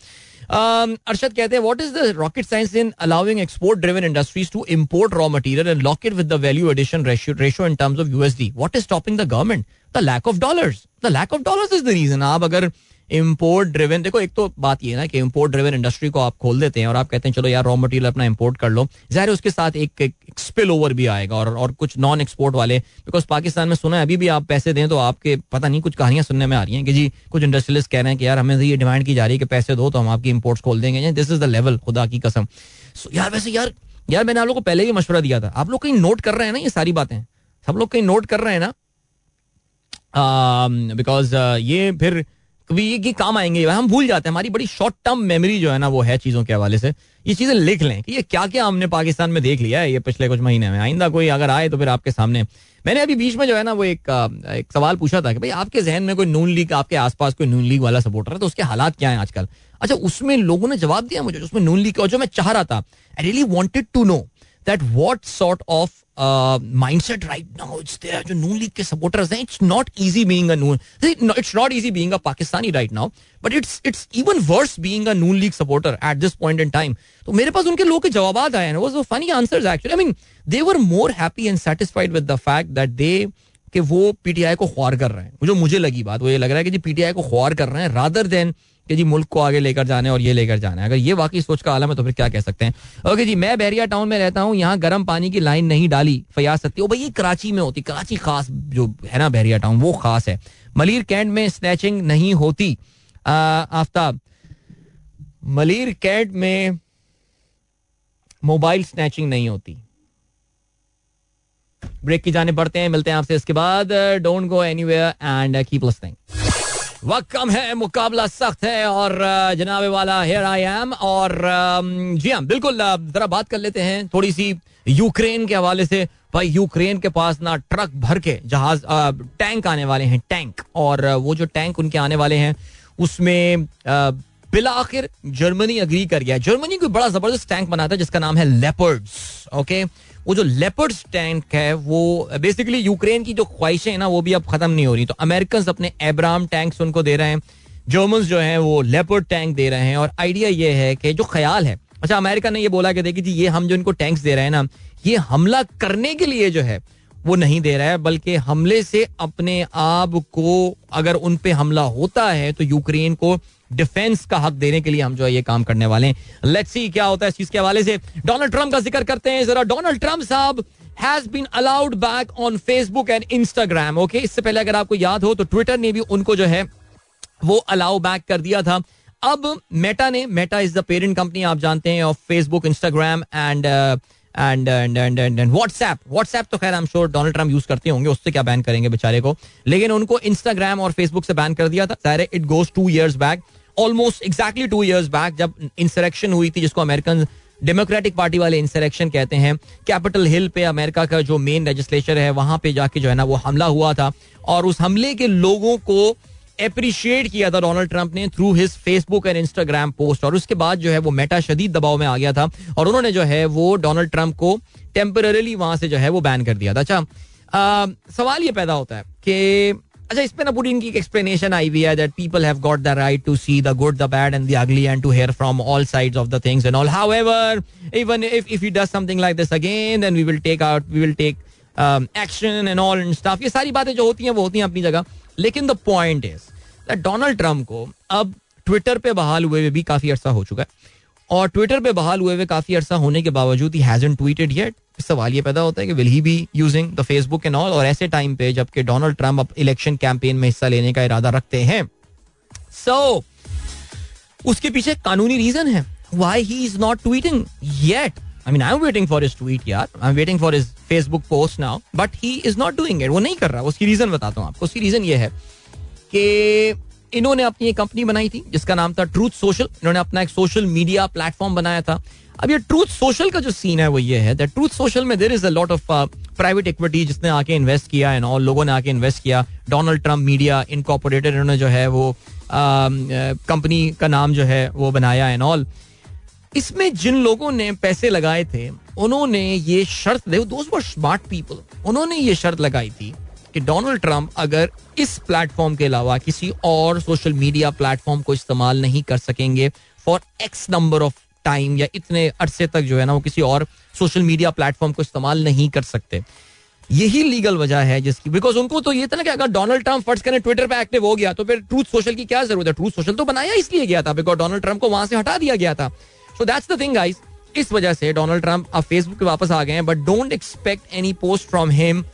A: अरशद कहते हैं what is the rocket science in allowing export driven industries to import raw material and lock it with the value addition ratio in terms of USD what is stopping the government the lack of dollars the lack of dollars is the reason आप अगर इम्पोर्ट ड्रिवन देखो एक तो बात ये ना कि इम्पोर्ट ड्रिवन इंडस्ट्री को आप खोल देते हैं और आप कहते हैं चलो यार रॉ मटेरियल अपना इम्पोर्ट कर लो। ज़ाहिर उसके साथ एक, एक स्पिल ओवर भी आएगा और और कुछ नॉन एक्सपोर्ट वाले बिकॉज़ पाकिस्तान में सुना है अभी भी आप पैसे दें तो आपके पता नहीं कुछ कहानियाँ सुनने में आ रही हैं कि जी कुछ इंडस्ट्रियलिस्ट कह रहे हैं कि यार हमें ये डिमांड की जा रही है कि पैसे दो तो हम आपकी इम्पोर्ट्स खोल देंगे। दिस इज़ द लेवल खुदा की कसम। यार वैसे यार यार मैंने आप लोग को पहले ही मशवरा दिया था। आप लोग कहीं नोट कर रहे हैं ना ये सारी बातें? सब लोग कहीं नोट कर रहे हैं ना? बिकॉज़ um, uh, ये फिर ये काम आएँगे, हम भूल जाते हैं। हमारी बड़ी शॉर्ट टर्म मेमोरी जो है ना, वो है चीज़ों के हवाले से। ये चीज़ें लिख लें कि ये क्या क्या हमने पाकिस्तान में देख लिया है ये पिछले कुछ महीने में। आइंदा कोई अगर आए तो फिर आपके सामने। मैंने अभी बीच में जो है ना, वो एक एक सवाल पूछा था कि भाई, आपके जहन में कोई नून लीग, आपके आसपास कोई नून लीग वाला सपोर्टर है तो उसके हालात क्या है आजकल? अच्छा उसमें लोगों ने जवाब दिया मुझे उसमें नून लीग और जो मैं चाह रहा था। I really wanted to know that what sort of mindset right now जो नून लीग के सपोर्टर्स हैं it's not easy being a Noon it's not easy being a Pakistani right now but it's it's even worse being a Noon League supporter at this point in time तो मेरे पास उनके लोगों के जवाब आए हैं वो funny actually I mean they were more happy and satisfied with the fact that they कि वो पीटीआई को ख्वार कर रहे हैं। जो मुझे लगी बात, वो ये लग रहा है कि जी पीटीआई को ख्वार कर रहे हैं रादर देन कि जी मुल्क को आगे लेकर जाने और ये लेकर जाना है। अगर ये वाकई सोच का आलम है तो फिर क्या कह सकते हैं? ओके जी, मैं बहरिया टाउन में रहता हूँ, यहाँ गर्म पानी की लाइन नहीं डाली, फयाज सत्ती। भाई, ये कराची में होती, कराची खास जो है ना बहरिया टाउन, वो खास है। मलिर कैंट में स्नैचिंग नहीं होती। आफ्ताब, मलिर कैंट में मोबाइल स्नैचिंग नहीं होती। ब्रेक की जाने पड़ते हैं, मिलते हैं आपसे इसके बाद। Don't go anywhere and keep listening वक्त कम है, मुकाबला सख्त है और जनाबे वाला हेयर आई एम और जी हाँ बिल्कुल जरा बात कर लेते हैं थोड़ी सी यूक्रेन के हवाले से। भाई, यूक्रेन के पास ना ट्रक भर के जहाज़ टैंक आने वाले हैं, टैंक और वो जो टैंक उनके आने वाले हैं, उसमें बिला आखिर जर्मनी अग्री कर गया। जर्मनी कोई बड़ा ज़बरदस्त टैंक बनाता है जिसका नाम है लेपर्ड्स ओके वो जो लेपर्ड्स टैंक है, वो बेसिकली यूक्रेन की जो ख्वाहिशें हैं ना, वो भी अब खत्म नहीं हो रही। तो अमेरिकन अपने एब्राम टैंक्स उनको दे रहे हैं। जर्मन जो है, वो लेपर्ड टैंक दे रहे हैं। और आइडिया ये है कि जो ख्याल है अच्छा अमेरिका ने ये बोला कि देखिए जी, ये हम जो इनको टैंक्स दे रहे हैं ना, ये हमला करने के लिए जो है, वो नहीं दे रहा है, बल्कि हमले से अपने आप को अगर उन पे हमला होता है तो यूक्रेन को डिफेंस का हक देने के लिए हम जो है ये काम करने वाले हैं। लेट्स सी क्या होता है इस चीज़ के हवाले से। डोनाल्ड ट्रंप का ज़िक्र करते हैं जरा। डोनाल्ड ट्रंप साहब has been allowed back on Facebook and Instagram okay इससे पहले अगर आपको याद हो तो ट्विटर ने भी उनको जो है वो अलाउ बैक कर दिया था। अब मेटा ने Meta is the parent company आप जानते हैं of Facebook Instagram and and and and and WhatsApp WhatsApp तो खैर I am sure Donald Trump use करते होंगे, उससे क्या बैन करेंगे बेचारे को। लेकिन उनको इंस्टाग्राम और फेसबुक से बैन कर दिया था। It goes two years back almost exactly two years back जब इंसरेक्शन हुई थी, जिसको अमेरिकन डेमोक्रेटिक पार्टी वाले इंसरेक्शन कहते हैं कैपिटल हिल पे अमेरिका का जो मेन लेजिस्लेचर है, वहाँ पे जाके जो है ना वो हमला हुआ था। और उस हमले के लोगों को अप्रिशिएट किया था डोनाल्ड ट्रंप ने through his Facebook and Instagram post और उसके बाद जो है वो मेटा शदीद दबाव में आ गया था। और उन्होंने जो है वो डोनाल्ड ट्रंप को टेम्परली वहाँ से जो है वो बैन कर दिया था। अच्छा सवाल ये पैदा होता है कि अच्छा इस पे ना पूरी इनकी एक्सप्लेनेशन आई हुई है that people have got the right to see the good the bad and the ugly and to hear from all sides of the things and all however even if if he does something like this again then we will take out we will take action and all and stuff ये सारी बातें जो होती हैं, वो होती हैं अपनी जगह. लेकिन the point is that Donald Trump को अब ट्विटर पे बहाल हुए भी काफ़ी अर्सा हो चुका है. और ट्विटर पे बहाल हुए हुए काफ़ी अरसा होने के बावजूद ही हैजन ट्वीटेड येट सवाल ये पैदा होता है कि will he be using the Facebook and all और ऐसे टाइम पे जबकि डोनाल्ड ट्रंप अब इलेक्शन कैंपेन में हिस्सा लेने का इरादा रखते हैं। सो so, उसके पीछे कानूनी रीजन है। Why he is not tweeting yet I mean I am waiting for his tweet यार। I am waiting for his Facebook post now but he is not doing it वो नहीं कर रहा। उसकी रीजन बताता हूँ आपको। उसकी रीजन ये है कि इन्होंने अपनी एक कंपनी बनाई थी जिसका नाम था ट्रूथ सोशल इन्होंने अपना एक सोशल मीडिया प्लेटफॉर्म बनाया था। अब ये ट्रूथ सोशल का जो सीन है वो ये है दैट ट्रूथ सोशल में there is a lot of private equity जिसने आके इन्वेस्ट किया एंड ऑल लोगों ने आके इन्वेस्ट किया। डोनाल्ड ट्रंप मीडिया इनकॉपोरेटेड इन्होंने जो है वो कंपनी uh, का नाम जो है वो बनाया एंड ऑल इसमें जिन लोगों ने पैसे लगाए थे उन्होंने ये शर्त दोस्त वर स्मार्ट पीपल उन्होंने ये शर्त लगाई थी कि डोनाल्ड ट्रंप अगर इस प्लेटफॉर्म के अलावा किसी और सोशल मीडिया प्लेटफॉर्म को इस्तेमाल नहीं कर सकेंगे for x number of time या इतने अरसे तक जो है ना वो किसी और सोशल मीडिया प्लेटफॉर्म को इस्तेमाल नहीं कर सकते। यही लीगल वजह है जिसकी बिकॉज़ उनको तो ये था ना कि अगर डोनाल्ड ट्रंप फ़र्स्ट करें ट्विटर पे एक्टिव हो गया तो फिर ट्रूथ सोशल की क्या ज़रूरत है? ट्रूथ सोशल तो बनाया इसलिए गया था बिकॉज़ डोनाल्ड ट्रंप को वहाँ से हटा दिया गया था। So that's the thing guys इस वजह से डोनाल्ड ट्रंप अब फेसबुक पे वापस आ गए हैं but don't expect any post from him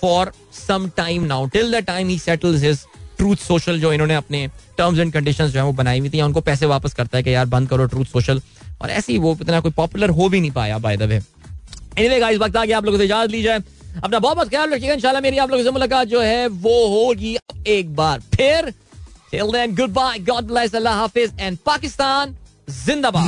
A: for some time now till the time he settles his Truth Social जो इन्होंने अपने टर्म्स एंड कंडीशंस जो है वो बनाई हुई थी उनको पैसे वापस करता है कि यार बंद करो ट्रूथ सोशल और ऐसे ही वो इतना कोई पॉपुलर हो भी नहीं पाया by the way anyway guys वक्त आ गया, आप लोगों से इजाज़त ली जाए अपना बहुत बहुत ख्याल रखिएगा, इंशाल्लाह मेरी आप लोगों से मुलाकात जो है वो होगी एक बार फिर। Till then good bye God bless Allah Hafiz and Pakistan जिंदाबाद